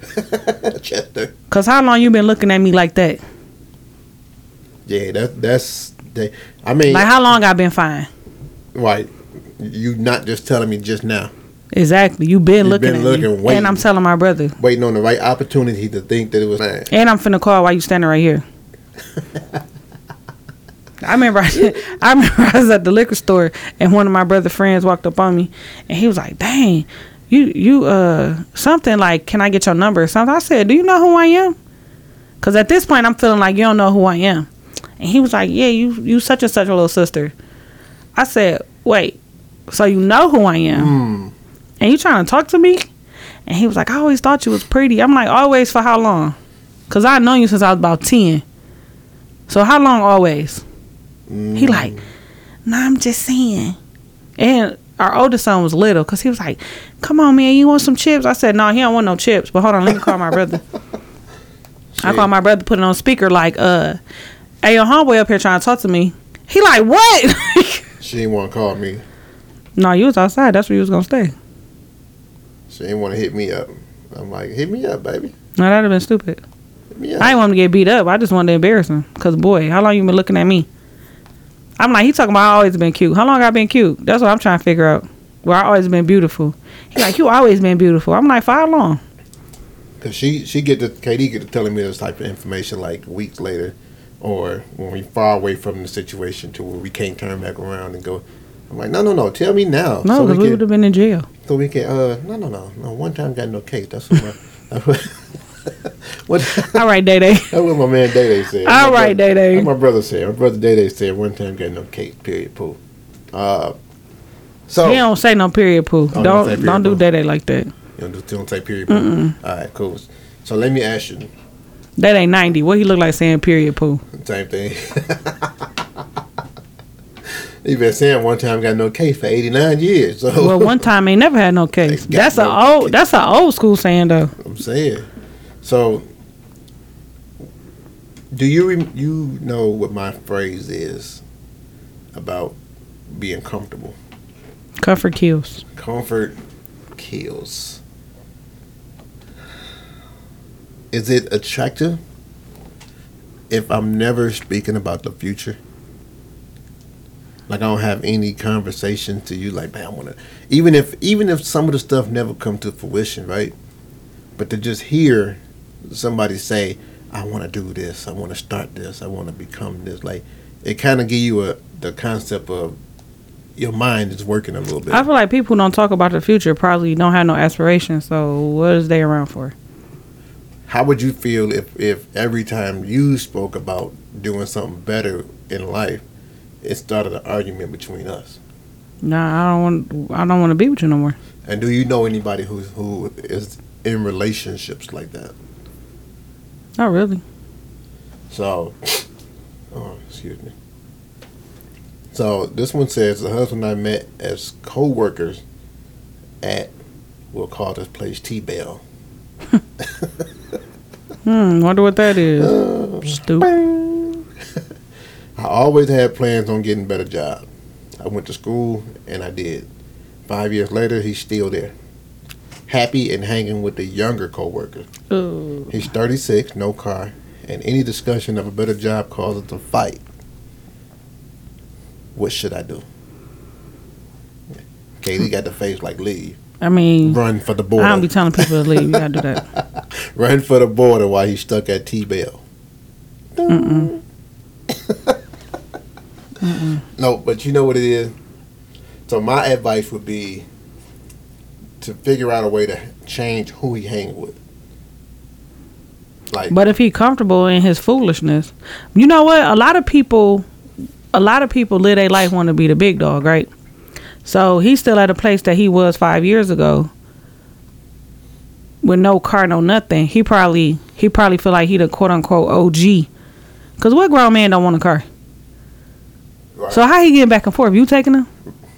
[SPEAKER 2] Chester.
[SPEAKER 3] Cause how long you been looking at me like that?
[SPEAKER 2] Yeah, that that's. They, I mean,
[SPEAKER 3] Like how long I been fine?
[SPEAKER 2] right. You not just telling me just now,
[SPEAKER 3] Exactly. You been
[SPEAKER 2] You
[SPEAKER 3] looking
[SPEAKER 2] been
[SPEAKER 3] at
[SPEAKER 2] looking,
[SPEAKER 3] me.
[SPEAKER 2] waiting.
[SPEAKER 3] And I'm telling my brother.
[SPEAKER 2] waiting on the right opportunity to think that it was mine.
[SPEAKER 3] And I'm finna call while you standing right here. I remember I, I remember I was at the liquor store and one of my brother friends walked up on me and he was like, Dang, you you uh something like, Can I get your number or something? I said, Do you know who I am? Cause at this point I'm feeling like you don't know who I am. And he was like, Yeah, you you such and such a little sister. I said, Wait, so you know who I am?
[SPEAKER 2] Hmm.
[SPEAKER 3] And you trying to talk to me? And he was like, I always thought you was pretty. I'm like, always for how long? Cause I known you since I was about ten. So how long always?
[SPEAKER 2] Mm.
[SPEAKER 3] He like, nah, I'm just saying. And our oldest son was little, cause he was like, "Come on, man, you want some chips?" I said, "No, he don't want no chips." But hold on, let me call my brother. I called my brother, put it on speaker, like, "Uh, hey, your homeboy up here trying to talk to me." He like, "What?"
[SPEAKER 2] She didn't want to call me.
[SPEAKER 3] no, you was outside. That's where you was gonna stay.
[SPEAKER 2] She didn't want to hit me up. I'm like, hit me up, baby.
[SPEAKER 3] No, that'd have been stupid.
[SPEAKER 2] Hit me up.
[SPEAKER 3] I didn't want him to get beat up. I just wanted to embarrass him. Cause boy, how long you been looking at me? I'm like, he talking about I always been cute. How long I been cute? That's what I'm trying to figure out. Where I always been beautiful. He like, you always been beautiful. I'm like, for how long?
[SPEAKER 2] Cause she she get to KD get to telling me this type of information like weeks later, or when we far away from the situation to where we can't turn back around and go. I'm like, no, no, no. Tell me now.
[SPEAKER 3] No,
[SPEAKER 2] so
[SPEAKER 3] because we
[SPEAKER 2] we
[SPEAKER 3] would have been in jail.
[SPEAKER 2] so we can. Uh, no, no, no, no. One time got no case. That's what. My, that's what, what
[SPEAKER 3] All right, Day Day.
[SPEAKER 2] That's what my man Day Day said.
[SPEAKER 3] All
[SPEAKER 2] My
[SPEAKER 3] right,
[SPEAKER 2] brother-
[SPEAKER 3] Day Day.
[SPEAKER 2] My brother said. My brother Day Day said one time got no cake. Period. Pooh. Uh, so
[SPEAKER 3] He don't say no period poo.
[SPEAKER 2] Oh,
[SPEAKER 3] don't
[SPEAKER 2] don't say
[SPEAKER 3] don't,
[SPEAKER 2] period
[SPEAKER 3] do. Day Day like that.
[SPEAKER 2] you don't, do, you don't say period. Pooh. All right, cool. So let me ask you
[SPEAKER 3] That ain't ninety. What he look like saying period poo?
[SPEAKER 2] same thing. you been saying one time got no case for 89 years. So
[SPEAKER 3] Well, one time ain't never had no
[SPEAKER 2] got
[SPEAKER 3] That's a old.
[SPEAKER 2] case.
[SPEAKER 3] That's a old school saying though.
[SPEAKER 2] I'm saying. So, do you you know what my phrase is about being comfortable?
[SPEAKER 3] Comfort kills.
[SPEAKER 2] Comfort kills. Is it attractive if I'm never speaking about the future? Like I don't have any conversation to you. Like, man, I want to. Even if even if some of the stuff never come to fruition, right? But to just hear somebody say, "I want to do this. I want to start this. I want to become this," like it kind of give you a the concept of your mind is working a little bit.
[SPEAKER 3] I feel like people who don't talk about the future probably don't have no aspirations. So what is they around for?
[SPEAKER 2] How would you feel if, if every time you spoke about doing something better in life, it started an argument between us?
[SPEAKER 3] Nah, I don't want. I don't want to be with you no more.
[SPEAKER 2] And do you know anybody who who is in relationships like that?
[SPEAKER 3] Not really.
[SPEAKER 2] So, oh, excuse me. So this one says the husband and I met as co-workers at we'll call this place T Bell.
[SPEAKER 3] Hmm. Wonder what that is.
[SPEAKER 2] Uh,
[SPEAKER 3] Stupid.
[SPEAKER 2] I always had plans on getting a better job. I went to school and I did. Five years later, he's still there. Happy and hanging with the younger coworkers.
[SPEAKER 3] Ooh.
[SPEAKER 2] He's 36, no car, and any discussion of a better job causes a fight. What should I do? KD got the face like leave.
[SPEAKER 3] I mean,
[SPEAKER 2] Run for the border.
[SPEAKER 3] I don't be telling people to leave. You gotta do that.
[SPEAKER 2] Run for the border while he's stuck at T Bell. no, but you know what it is. So my advice would be to figure out a way to change who he hang with. Like,
[SPEAKER 3] But if he comfortable in his foolishness, you know what? A lot of people, a lot of people live their life want to be the big dog, right? So he's still at a place that he was five years ago, with no car, no nothing. He probably he probably feel like he the quote unquote OG, cause what grown man don't want a car?
[SPEAKER 2] Right.
[SPEAKER 3] So how he getting back and forth? You taking him?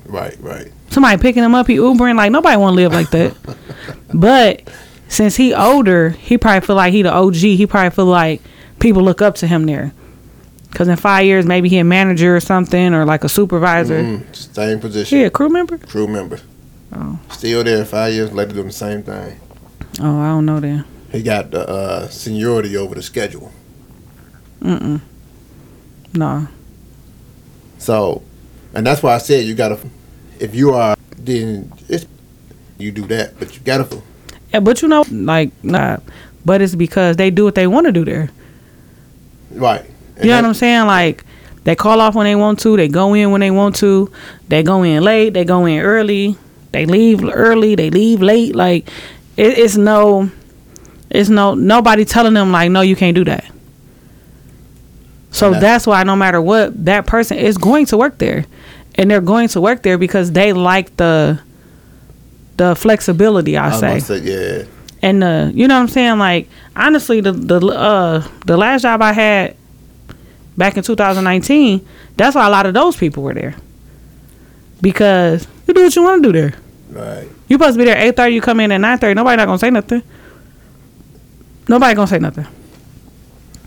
[SPEAKER 2] right, right.
[SPEAKER 3] somebody picking him up, he Ubering. Like nobody want to live like that. but since he older, he probably feel like he the OG. He probably feel like people look up to him there. Cause in five years, maybe he a manager or something, or like a supervisor.
[SPEAKER 2] Mm, same position.
[SPEAKER 3] He a crew member.
[SPEAKER 2] Crew member.
[SPEAKER 3] Oh.
[SPEAKER 2] Still there five years later doing the same thing.
[SPEAKER 3] Oh, I don't know then.
[SPEAKER 2] He got the uh, seniority over the schedule.
[SPEAKER 3] Mm mm. No.
[SPEAKER 2] So, and that's why I said you gotta, if you are, then it's, you do that, but you gotta,
[SPEAKER 3] Yeah, but you know, like nah. But it's because they do what they want to do there.
[SPEAKER 2] right. And
[SPEAKER 3] You know what I'm saying? Like they call off when they want to, they go in when they want to, they go in late, they go in early, they leave early, they leave late. Like it, it's no, it's no nobody telling them like no, you can't do that. So that's why no matter what, that person is going to work there, and they're going to work there because they like the the flexibility. I,
[SPEAKER 2] I
[SPEAKER 3] say
[SPEAKER 2] say, yeah.
[SPEAKER 3] and uh, you know what I'm saying? Like honestly, the the uh the last job I had back in 2019, that's why a lot of those people were there because you do what you want to do there.
[SPEAKER 2] Right.
[SPEAKER 3] You supposed to be there 8:30. You come in at 9:30. Nobody not gonna say nothing. Nobody gonna say nothing.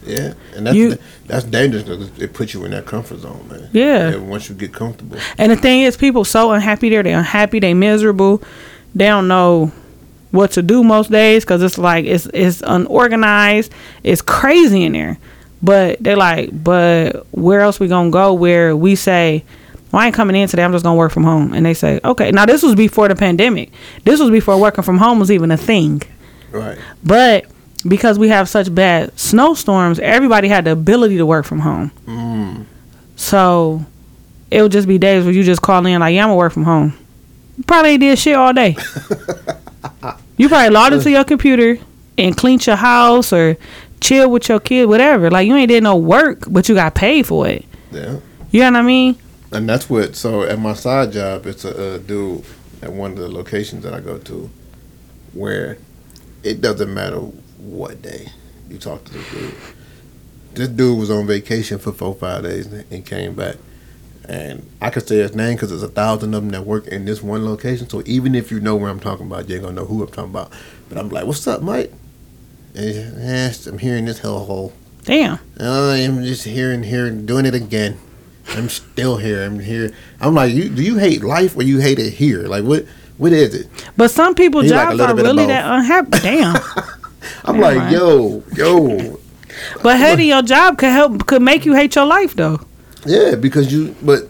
[SPEAKER 2] Yeah. And that's
[SPEAKER 3] You-
[SPEAKER 2] that's dangerous because it puts you in that comfort zone, man.
[SPEAKER 3] Yeah.
[SPEAKER 2] Once you get comfortable.
[SPEAKER 3] And the thing is, people so unhappy there. They're unhappy. They miserable. They don't know what to do most days because it's like it's it's unorganized. It's crazy in there. But they're like, but where else we gonna go? Where we say, well, I ain't coming in today. I'm just gonna work from home. And they say, okay. Now this was before the pandemic. This was before working from home was even a thing.
[SPEAKER 2] Right.
[SPEAKER 3] But because we have such bad snowstorms, everybody had the ability to work from home.
[SPEAKER 2] Mm.
[SPEAKER 3] So it would just be days where you just call in like, yeah, I'm gonna work from home. Probably ain't did shit all day. you probably logged into uh. your computer and cleaned your house or chill with your kid, whatever. Like you ain't did no work, but you got paid for it.
[SPEAKER 2] Yeah.
[SPEAKER 3] You know what I mean?
[SPEAKER 2] And that's what. So at my side job, it's a, a dude at one of the locations that I go to, where it doesn't matter what day you talk to this dude. This dude was on vacation for four five days and came back, and I could say his name because there's a thousand of them that work in this one location. So even if you know where I'm talking about, you ain't gonna know who I'm talking about. But I'm like, "What's up, Mike?" And "Eh, I'm hearing this hellhole.
[SPEAKER 3] Damn.
[SPEAKER 2] I'm just here and here and doing it again. I'm still here. I'm here. I'm like, you do you hate life or you hate it here? Like what what is it?
[SPEAKER 3] But some people
[SPEAKER 2] like
[SPEAKER 3] jobs
[SPEAKER 2] little
[SPEAKER 3] are really that unhappy. Damn.
[SPEAKER 2] I'm
[SPEAKER 3] Yeah,
[SPEAKER 2] like,
[SPEAKER 3] right.
[SPEAKER 2] yo, yo.
[SPEAKER 3] but hating your job could help could make you hate your life though.
[SPEAKER 2] Yeah, because you but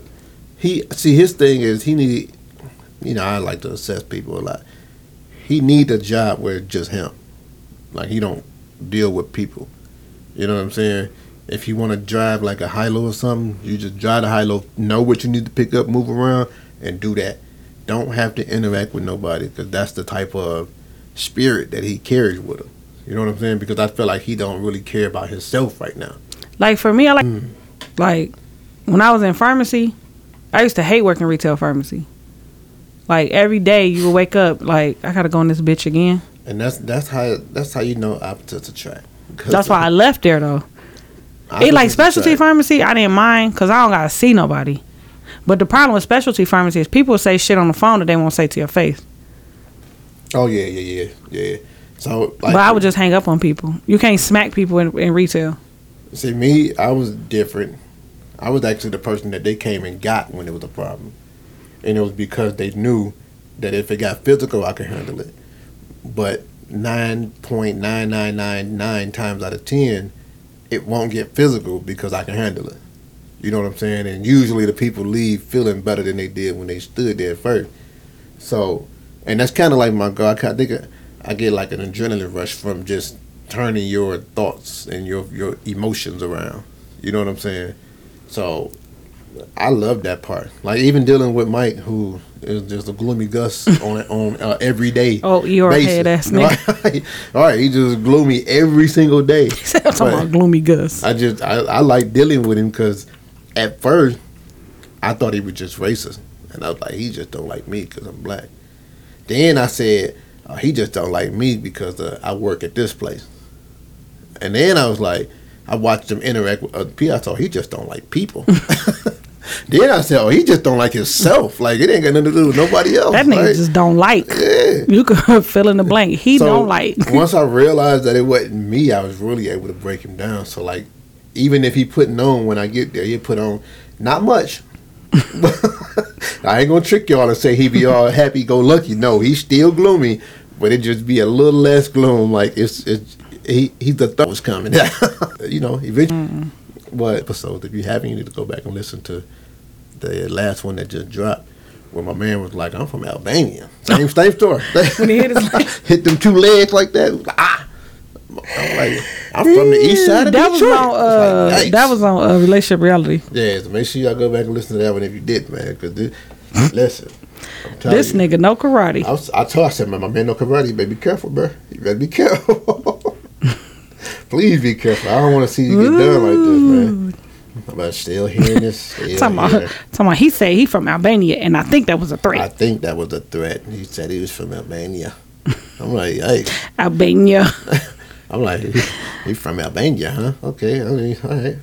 [SPEAKER 2] he see his thing is he need you know, I like to assess people a lot. He need a job where it's just him. Like he don't deal with people. You know what I'm saying? If you want to drive like a high low or something, you just drive the high low, know what you need to pick up, move around, and do that. Don't have to interact with nobody because that's the type of spirit that he carries with him. You know what I'm saying? Because I feel like he don't really care about himself right now.
[SPEAKER 3] Like for me, I like mm. like when I was in pharmacy, I used to hate working retail pharmacy. Like every day you would wake up like I gotta go in this bitch again.
[SPEAKER 2] And that's that's how that's how you know opposites attract. 'Cause
[SPEAKER 3] That's why I left there though. It like specialty
[SPEAKER 2] attract.
[SPEAKER 3] pharmacy, I didn't mind because I don't gotta see nobody. But the problem with specialty pharmacy is people say shit on the phone that they won't say to your face.
[SPEAKER 2] Oh yeah, yeah, yeah, yeah. So like,
[SPEAKER 3] but I would just hang up on people. You can't smack people in, in retail.
[SPEAKER 2] see me. I was different. I was actually the person that they came and got when it was a problem, and it was because they knew that if it got physical, I could handle it. But nine point nine nine nine nine times out of ten, it won't get physical because I can handle it. You know what I'm saying? And usually the people leave feeling better than they did when they stood there first. So, and that's kind of like my God. I think I get like an adrenaline rush from just turning your thoughts and your your emotions around. You know what I'm saying? So I love that part. Like even dealing with Mike, who is just a gloomy Gus on on uh, every day.
[SPEAKER 3] Oh, you're a head ass nigga.
[SPEAKER 2] All right, he just gloomy every single day.
[SPEAKER 3] I'm talking about gloomy Gus.
[SPEAKER 2] I just I, I like dealing with him because at first I thought he was just racist, and I was like, he just don't like me because I'm black. Then I said uh, he just don't like me because uh, I work at this place, and then I was like, I watched him interact with other people. I thought oh, he just don't like people. then I said, oh, he just don't like himself. Like it ain't got nothing to do with nobody else.
[SPEAKER 3] That nigga
[SPEAKER 2] right?
[SPEAKER 3] just don't like.
[SPEAKER 2] yeah.
[SPEAKER 3] You could fill in the blank. He
[SPEAKER 2] So,
[SPEAKER 3] don't like.
[SPEAKER 2] once I realized that it wasn't me, I was really able to break him down. So like, even if he putting on when I get there, he put on not much. I ain't gonna trick y'all and say he be all happy go lucky. No, he's still gloomy, but it just be a little less gloom. Like it's it's he he the thought was coming. you know, eventually. But episodes, if you haven't, you need to go back and listen to the last one that just dropped. Where my man was like, "I'm from Albania." Same same story.
[SPEAKER 3] When he hit his leg.
[SPEAKER 2] hit them two legs like that. Ah, I'm like, I'm from the east side of
[SPEAKER 3] that was on. Uh,
[SPEAKER 2] like,
[SPEAKER 3] that was on uh, relationship reality.
[SPEAKER 2] Yeah, so make sure y'all go back and listen to that one if you did, man. Because this, listen,
[SPEAKER 3] This
[SPEAKER 2] you,
[SPEAKER 3] nigga no karate.
[SPEAKER 2] I, was, I told I said, man, my man no karate. You better be careful, bro. You better be careful. Please be careful. I don't want to see you get done like this, man. But still hearing this. Still
[SPEAKER 3] Talking about, talking about, he said he from Albania, and I think that was a threat.
[SPEAKER 2] I think that was a threat. He said he was from Albania. I'm like, hey.
[SPEAKER 3] Albania.
[SPEAKER 2] I'm like, he from Albania, huh? Okay, I mean, all right.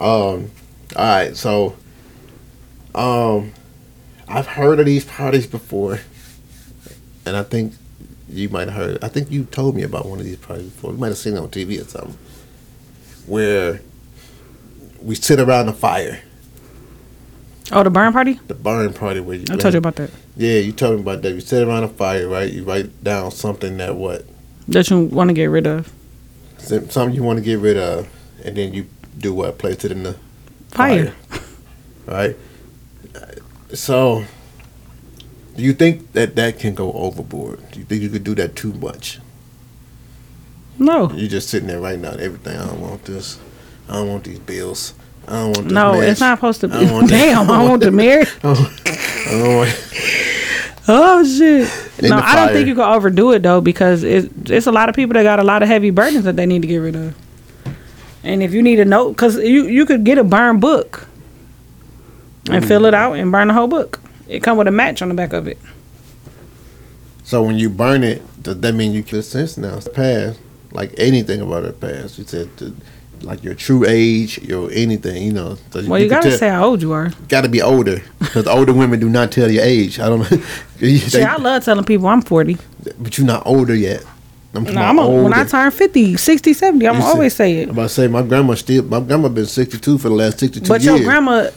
[SPEAKER 2] Um, all right. So, um, I've heard of these parties before, and I think you might have heard. I think you told me about one of these parties before. You might have seen it on TV or something, where we sit around the fire,
[SPEAKER 3] Oh, the burn party.
[SPEAKER 2] the burn party. Where you
[SPEAKER 3] I told you about that.
[SPEAKER 2] Yeah, you told me about that. You sit around a fire, right? You write down something that what
[SPEAKER 3] That you want to get rid of.
[SPEAKER 2] Something you want to get rid of, and then you do what? Place it in the
[SPEAKER 3] Fire.
[SPEAKER 2] right? So, do you think that that can go overboard? Do you think you could do that too much?
[SPEAKER 3] No.
[SPEAKER 2] You're just sitting there writing out everything. I don't want this. I don't want these bills. I don't want this.
[SPEAKER 3] No,
[SPEAKER 2] match.
[SPEAKER 3] it's not supposed to be.
[SPEAKER 2] I don't.
[SPEAKER 3] Damn, I want the marriage.
[SPEAKER 2] I don't want.
[SPEAKER 3] Oh shit!
[SPEAKER 2] In
[SPEAKER 3] no, I don't think you can overdo it though because it's it's a lot of people that got a lot of heavy burdens that they need to get rid of. And if you need a note, because you you could get a burn book and mm. fill it out and burn the whole book. It come with a match on the back of it.
[SPEAKER 2] So when you burn it, does that mean you can sense now? It's past, like anything about the past. You said to, like your true age, your anything, you know. So
[SPEAKER 3] Well, you,
[SPEAKER 2] can
[SPEAKER 3] gotta
[SPEAKER 2] tell-
[SPEAKER 3] say how old you are.
[SPEAKER 2] gotta be older because older women do not tell your age. I don't know, They-
[SPEAKER 3] I love telling people I'm 40.
[SPEAKER 2] but you're not older yet. I'm,
[SPEAKER 3] No, I'm a, when I turn 50, 60, 70, I'm
[SPEAKER 2] You
[SPEAKER 3] always say
[SPEAKER 2] I'm
[SPEAKER 3] it.
[SPEAKER 2] about to say my grandma still. My grandma been 62 for the last 62
[SPEAKER 3] But
[SPEAKER 2] years.
[SPEAKER 3] your grandma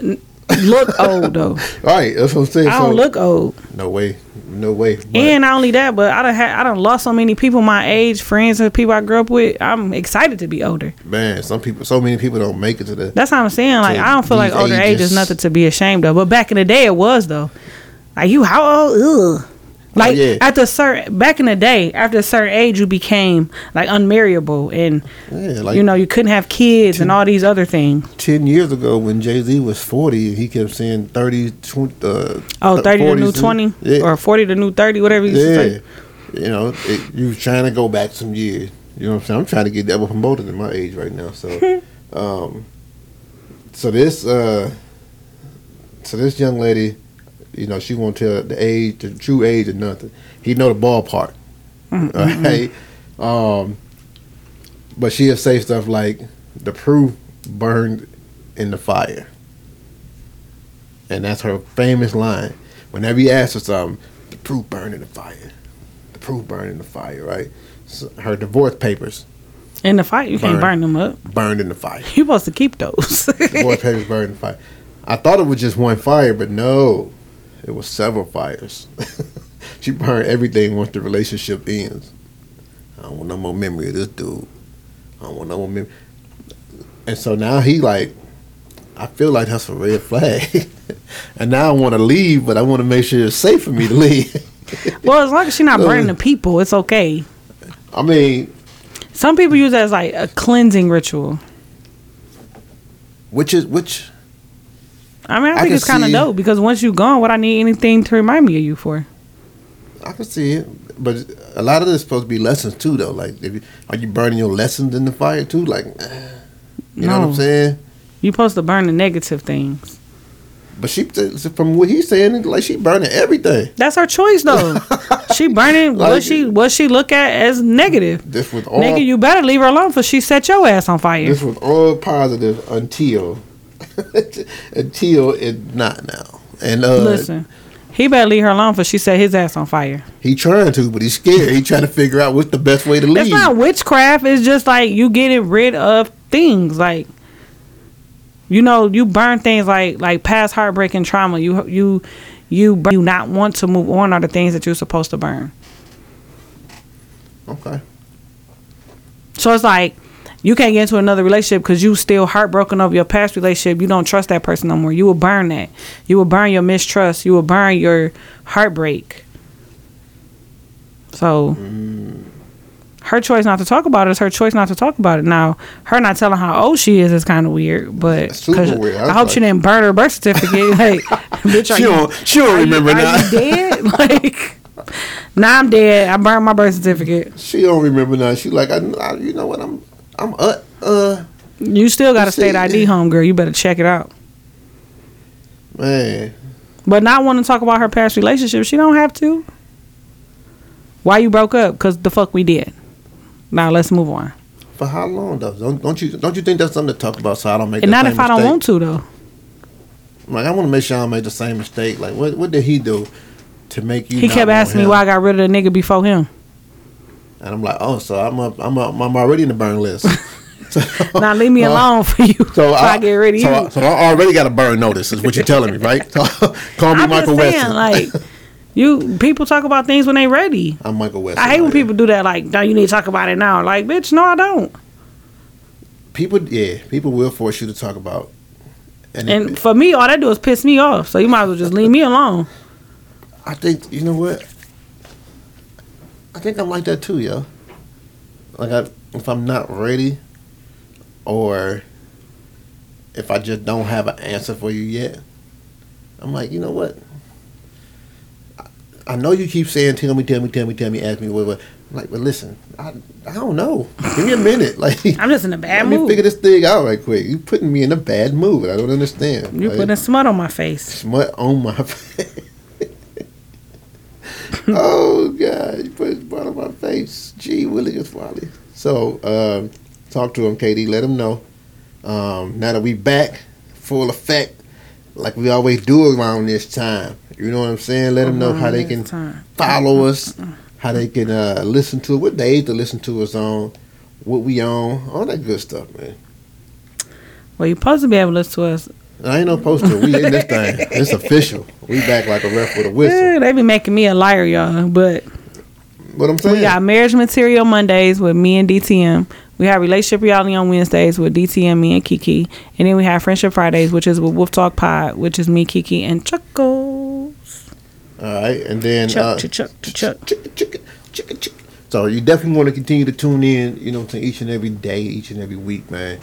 [SPEAKER 3] look old though.
[SPEAKER 2] right? That's what I'm saying.
[SPEAKER 3] I
[SPEAKER 2] so,
[SPEAKER 3] don't look old.
[SPEAKER 2] No way. No way. But
[SPEAKER 3] And not only that, but I don't had I don't lost so many people my age, friends and people I grew up with. I'm excited to be older.
[SPEAKER 2] man, some people, so many people don't make it to the.
[SPEAKER 3] That's how I'm saying. Like I don't feel like older age is nothing to be ashamed of. But back in the day, it was though. Like you, how old? Ugh. Like
[SPEAKER 2] yeah.
[SPEAKER 3] after a certain back in the day, after a certain age, you became like unmarriable, and
[SPEAKER 2] Yeah, like
[SPEAKER 3] you know you couldn't have kids and all these other things.
[SPEAKER 2] 10 years ago when Jay Z was 40, he kept saying 30, 20, uh,
[SPEAKER 3] Oh, 30 to new 20
[SPEAKER 2] Yeah.
[SPEAKER 3] or 40 to new 30, whatever you used to
[SPEAKER 2] Yeah.
[SPEAKER 3] say.
[SPEAKER 2] You know, it, you trying to go back some years. You know what I'm saying? I'm trying to get double promoted at my age right now. So, um, so this, uh, so this young lady, you know, she won't tell the age, the true age or nothing. He know the ballpark. Mm-hmm. Uh, mm-hmm. Right? Um, but she'll say stuff like, the proof burned in the fire. And that's her famous line. Whenever you ask her something, the proof burned in the fire. The proof burned in the fire, right? So her divorce papers
[SPEAKER 3] In the fire, you can't
[SPEAKER 2] Burn.
[SPEAKER 3] them up.
[SPEAKER 2] burned in the fire.
[SPEAKER 3] You supposed to keep those.
[SPEAKER 2] divorce papers burned in the fire. I thought it was just one fire, but no, it was several fires. she burned everything once the relationship ends. I don't want no more memory of this dude. I don't want no more memory. And so now he like, I feel like that's a red flag. and now I want to leave, but I want to make sure it's safe for me to leave.
[SPEAKER 3] well, as long as she's not
[SPEAKER 2] Uh,
[SPEAKER 3] burning the people, it's okay.
[SPEAKER 2] I mean,
[SPEAKER 3] Some people use that as like a cleansing ritual.
[SPEAKER 2] Which is which?
[SPEAKER 3] I mean, I
[SPEAKER 2] I
[SPEAKER 3] think it's kind of dope because once you're gone, what I need anything to remind me of you for?
[SPEAKER 2] I can see it, but a lot of this is supposed to be lessons too, though. Like, if you, are you burning your lessons in the fire too? Like, eh, you know what I'm saying?
[SPEAKER 3] You're supposed to burn the negative things.
[SPEAKER 2] But she, from what he's saying, like she burning everything.
[SPEAKER 3] That's her choice though. she burning what she what she look at as negative.
[SPEAKER 2] This was all
[SPEAKER 3] Nigga, you better leave her alone for she set your ass on fire.
[SPEAKER 2] this was all positive until until it's not now. And uh,
[SPEAKER 3] Listen, he better leave her alone for she set his ass on fire.
[SPEAKER 2] he trying to, but he's scared. He trying to figure out what's the best way to leave.
[SPEAKER 3] It's not witchcraft. It's just like you getting rid of things. Like you know, you burn things like like past heartbreak and trauma. You you you burn, you not want to move on are the things that you're supposed to burn.
[SPEAKER 2] Okay.
[SPEAKER 3] So it's like you can't get into another relationship because you still heartbroken over your past relationship. You don't trust that person no more. You will burn that. You will burn your mistrust. You will burn your heartbreak. So her choice not to talk about it is her choice not to talk about it. Now her not telling how old she is is kind of weird, but
[SPEAKER 2] That's weird. I
[SPEAKER 3] I, hope
[SPEAKER 2] like-
[SPEAKER 3] she didn't burn her birth certificate. like, bitch, are
[SPEAKER 2] She
[SPEAKER 3] you,
[SPEAKER 2] don't. She don't
[SPEAKER 3] are you-
[SPEAKER 2] remember
[SPEAKER 3] are
[SPEAKER 2] now.
[SPEAKER 3] you dead? like, nah, I'm dead. I burned my birth certificate.
[SPEAKER 2] She don't remember now. She like, I, I you know what? I'm, I'm, uh, uh,
[SPEAKER 3] You still got a state ID, home girl. You better check it out.
[SPEAKER 2] man.
[SPEAKER 3] But not want to talk about her past relationship. She don't have to. Why you broke up? Cause the fuck we did. Now let's move on.
[SPEAKER 2] For how long though? Don't, don't you, don't you think that's something to talk about? So I don't make.
[SPEAKER 3] And not if I don't want to though.
[SPEAKER 2] Like I want to make sure I don't make the same mistake. Like what, what did he do to make you?
[SPEAKER 3] He kept asking me why I got rid of the nigga before him.
[SPEAKER 2] And I'm like, oh, so I'm up, I'm up, I'm already in the burn list. So-
[SPEAKER 3] Now leave me alone for you. So I, get rid of
[SPEAKER 2] so
[SPEAKER 3] you.
[SPEAKER 2] I, so I already got a burn notice. Is what you're telling me, right? So, call me
[SPEAKER 3] I'm
[SPEAKER 2] Michael
[SPEAKER 3] saying,
[SPEAKER 2] Westen.
[SPEAKER 3] like, you people talk about things when they ready.
[SPEAKER 2] I'm Michael Westen.
[SPEAKER 3] I hate when people do that. Like, no, you need to talk about it now. Like, bitch, no, I don't.
[SPEAKER 2] people, yeah, people will force you to talk about. And, it-
[SPEAKER 3] And for me, all that do is piss me off. So you might as well just leave me alone.
[SPEAKER 2] I think you know what. I think I'm like that too, yo. Like I, if I'm not ready, or if I just don't have an answer for you yet, I'm like, you know what? I, I know you keep saying, "Tell me, tell me, tell me, tell me, ask me what." what. I'm like, but listen, I, I don't know. Give me a minute. Like,
[SPEAKER 3] I'm just in a bad mood.
[SPEAKER 2] let me figure this thing out right quick. You putting me in a bad mood. I don't understand.
[SPEAKER 3] You
[SPEAKER 2] Like,
[SPEAKER 3] putting smut on my face.
[SPEAKER 2] smut on my face. oh God, you put smut on my face. Gee, Willie is Wally. So, um, talk to him, KD. Let him know. Um, now that we back, full effect, like we always do around this time. You know what I'm saying? Let them know how they can follow us, how they can uh, listen to what days to listen to us on, what we on, all that good stuff, man.
[SPEAKER 3] Well, you're supposed to be able to listen to us.
[SPEAKER 2] I ain't no poster. We in this thing. It's official. We back like a ref with a whistle.
[SPEAKER 3] Eh, they be making me a liar, y'all. But
[SPEAKER 2] What I'm saying, we
[SPEAKER 3] got marriage material Mondays with me and DTM. We have relationship reality on Wednesdays with DTM, me and Kiki. And then we have friendship Fridays, which is with Wolf Talk Pod, which is me, Kiki, and Chuckles.
[SPEAKER 2] All right, and then
[SPEAKER 3] Chuck,
[SPEAKER 2] uh,
[SPEAKER 3] chuck, chuck, chuck.
[SPEAKER 2] So you definitely want to continue to tune in, you know, to each and every day, each and every week, man,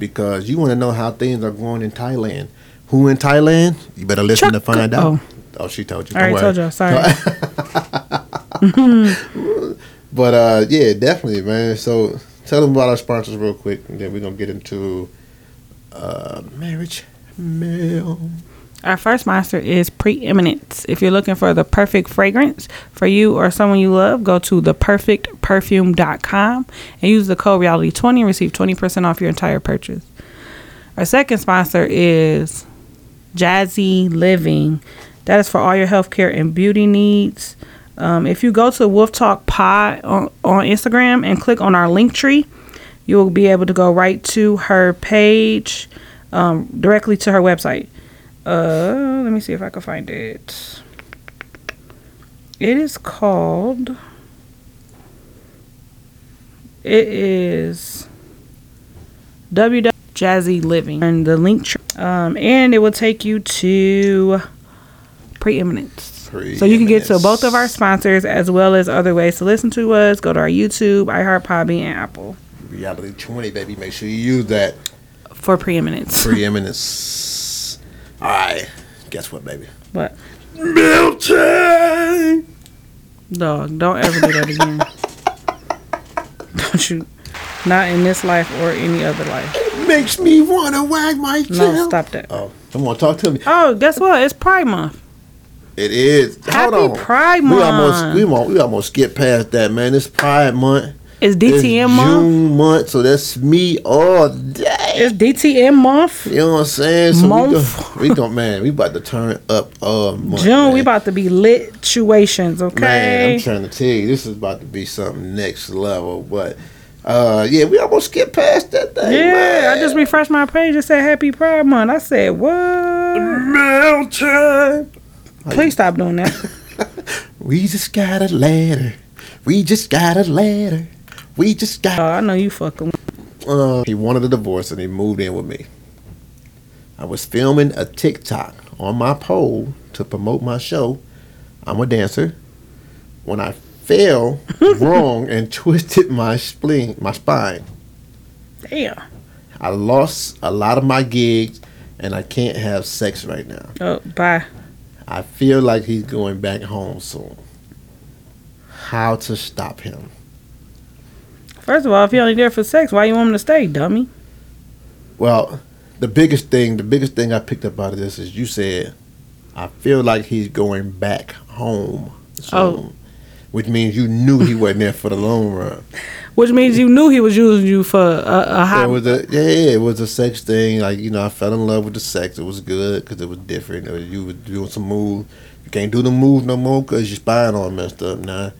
[SPEAKER 2] because you want to know how things are going in Thailand. Who in Thailand? You better listen to find out.
[SPEAKER 3] oh.
[SPEAKER 2] Oh, she told you.
[SPEAKER 3] I already told y'all. Sorry.
[SPEAKER 2] But uh, yeah, definitely, man. So tell them about our sponsors real quick, and then we're gonna get into uh, marriage mail.
[SPEAKER 3] Our first monster is Preeminence. If you're looking for the perfect fragrance for you or someone you love, go to theperfectperfume.com and use the code reality20 and receive 20% off your entire purchase. Our second sponsor is Jazzy Living. That is for all your healthcare and beauty needs. Um, if you go to Wolf Talk Pod on, on Instagram and click on our link tree, you will be able to go right to her page, um, directly to her website. Uh, let me see if I can find it. It is called. It is www Jazzy Living and the link, tr- um, and it will take you to preeminence. So you can get to both of our sponsors as well as other ways to listen to us. Go to our YouTube, iHeart, Podbean, and Apple
[SPEAKER 2] Reality 20, baby. Make sure you use that
[SPEAKER 3] for preeminence.
[SPEAKER 2] preeminence. All right. Guess what, baby?
[SPEAKER 3] What?
[SPEAKER 2] Milton!
[SPEAKER 3] dog, don't ever do that again. don't you? Not in this life or any other life.
[SPEAKER 2] It Makes me want to wag my tail.
[SPEAKER 3] No, stop that.
[SPEAKER 2] Oh, come on, talk to me.
[SPEAKER 3] Oh, guess what? It's Pride Month.
[SPEAKER 2] It is.
[SPEAKER 3] Happy
[SPEAKER 2] Hold on.
[SPEAKER 3] Pride
[SPEAKER 2] We almost,
[SPEAKER 3] Month.
[SPEAKER 2] we, almost, we almost skipped past that, man. It's Pride Month.
[SPEAKER 3] It's
[SPEAKER 2] It's
[SPEAKER 3] DTM month.
[SPEAKER 2] June month, so that's me all day.
[SPEAKER 3] It's DTM month.
[SPEAKER 2] You know what I'm saying? So
[SPEAKER 3] Month.
[SPEAKER 2] we go, we go, man. We about to turn up all month.
[SPEAKER 3] June,
[SPEAKER 2] man.
[SPEAKER 3] we about to be lit situations,
[SPEAKER 2] Man,
[SPEAKER 3] okay?
[SPEAKER 2] I'm trying to tell you, this is about to be something next level. But uh, yeah, we almost skipped past that thing.
[SPEAKER 3] yeah,
[SPEAKER 2] man.
[SPEAKER 3] I just refreshed my page and said Happy Pride Month. I said, what?
[SPEAKER 2] Milton.
[SPEAKER 3] Please stop doing that.
[SPEAKER 2] We just got a letter. We just got a letter. We just got.
[SPEAKER 3] Oh, I know you fucking.
[SPEAKER 2] Uh, he wanted a divorce and he moved in with me. I was filming a TikTok on my pole to promote my show. I'm a dancer. When I fell wrong and twisted my spleen, my spine,
[SPEAKER 3] Damn.
[SPEAKER 2] I lost a lot of my gigs and I can't have sex right now.
[SPEAKER 3] Oh, bye.
[SPEAKER 2] I feel like he's going back home soon. How to stop him?
[SPEAKER 3] First of all, if you're only there for sex, why you want him to stay, dummy?
[SPEAKER 2] Well, the biggest thing, the biggest thing I picked up out of this is you said, I feel like he's going back home soon.
[SPEAKER 3] Oh.
[SPEAKER 2] Which means you knew he wasn't there for the long run.
[SPEAKER 3] Which means you knew he was using you for a, a high.
[SPEAKER 2] It was a yeah, yeah, it was a sex thing. Like you know, I fell in love with the sex. It was good because it was different. It was- you were doing some moves. You can't do the move no more because your spine all messed up now.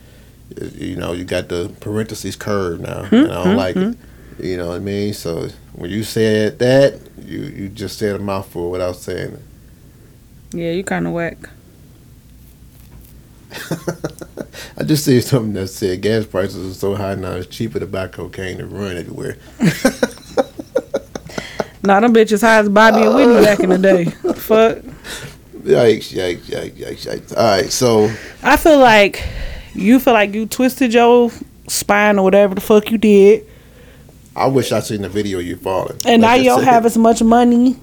[SPEAKER 2] You know, you got the parentheses curved now, hmm? and I don't hmm? like it. Hmm? You know what I mean? So when you said that, you you just said a mouthful without saying it.
[SPEAKER 3] yeah, you kind of whack.
[SPEAKER 2] I just see something that said gas prices are so high now it's cheaper to buy cocaine than run everywhere.
[SPEAKER 3] Nah, them bitches high as Bobby and Whitney back in the day. Fuck.
[SPEAKER 2] Yikes! Yikes! Yikes! Yikes! Yikes! All right, so
[SPEAKER 3] I feel like you feel like you twisted your spine or whatever the fuck you did,
[SPEAKER 2] I wish I seen the video you falling.
[SPEAKER 3] and now you don't have as much money.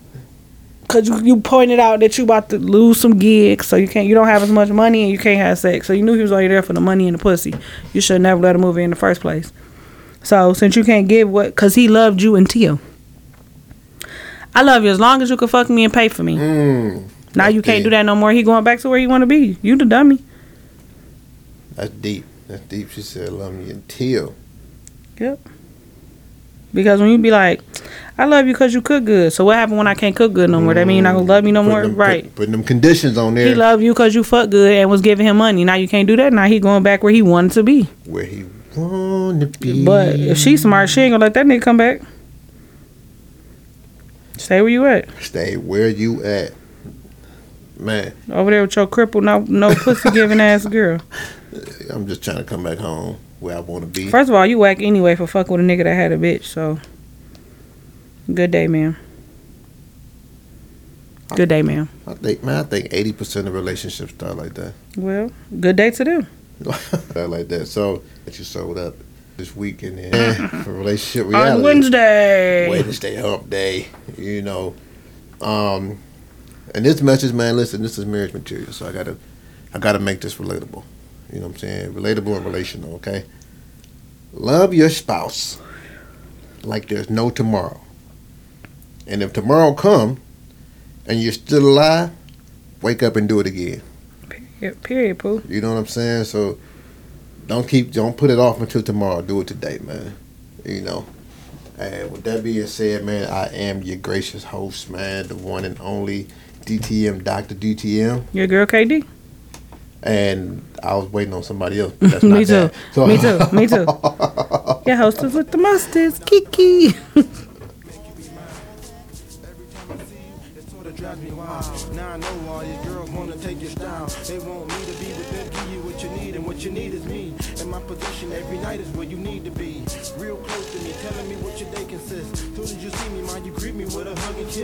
[SPEAKER 3] Cause you, you pointed out that you about to lose some gigs, so you can't you don't have as much money and you can't have sex. So you knew he was only there for the money and the pussy. You should never let him move in in the first place. So since you can't give what, cause he loved you and Tio. I love you as long as you can fuck me and pay for me.
[SPEAKER 2] Mm,
[SPEAKER 3] now you can't do that no more. He going back to where he want to be. You the dummy.
[SPEAKER 2] That's deep. That's deep. She said, "Love me until."
[SPEAKER 3] Yep. Because when you be like, I love you because you cook good. So what happened when I can't cook good no more? That mean you not gonna love me no
[SPEAKER 2] Putting
[SPEAKER 3] more,
[SPEAKER 2] them-
[SPEAKER 3] right?
[SPEAKER 2] put- putting them conditions on there
[SPEAKER 3] He loved you because you fuck good and was giving him money. Now you can't do that. Now he going back where he wanted to be.
[SPEAKER 2] where he wanna be.
[SPEAKER 3] But if she's smart, she ain't gonna let that nigga come back. Stay where you at.
[SPEAKER 2] stay where you at, man.
[SPEAKER 3] Over there with your cripple, no no pussy giving ass girl.
[SPEAKER 2] I'm just trying to come back home where I want to be.
[SPEAKER 3] First of all, you whack anyway for fucking with a nigga that had a bitch. So good day, ma'am. Good day, ma'am.
[SPEAKER 2] I think, man, I think 80 percent of relationships start like that.
[SPEAKER 3] Well, good day to them.
[SPEAKER 2] start like that. So that you sold up this weekend then for relationship reality.
[SPEAKER 3] On Wednesday.
[SPEAKER 2] Wednesday hump day, you know. Um and this message, man, listen, this is marriage material, so I gotta I gotta make this relatable. You know what I'm saying? Relatable and relational, okay? Love your spouse like there's no tomorrow. And if tomorrow come and you're still alive, wake up and do it again.
[SPEAKER 3] Period, period, poo.
[SPEAKER 2] You know what I'm saying? So don't keep don't put it off until tomorrow. Do it today, man. You know. And with that being said, man, I am your gracious host, man, the one and only DTM Dr. DTM.
[SPEAKER 3] Your girl KD.
[SPEAKER 2] And I was waiting on somebody else. But that's
[SPEAKER 3] Me
[SPEAKER 2] not
[SPEAKER 3] too.
[SPEAKER 2] that. So-
[SPEAKER 3] Me too. Me too. Your hostess with the mustards, Kiki.
[SPEAKER 1] It me wild. Now I know all these girls wanna take your style. They want me to be with them, give you what you need, and what you need is me. And my position every night is where you need to be. Real close to me, telling me what your day consists. Soon as you see me, mind you greet me with a hug and kiss.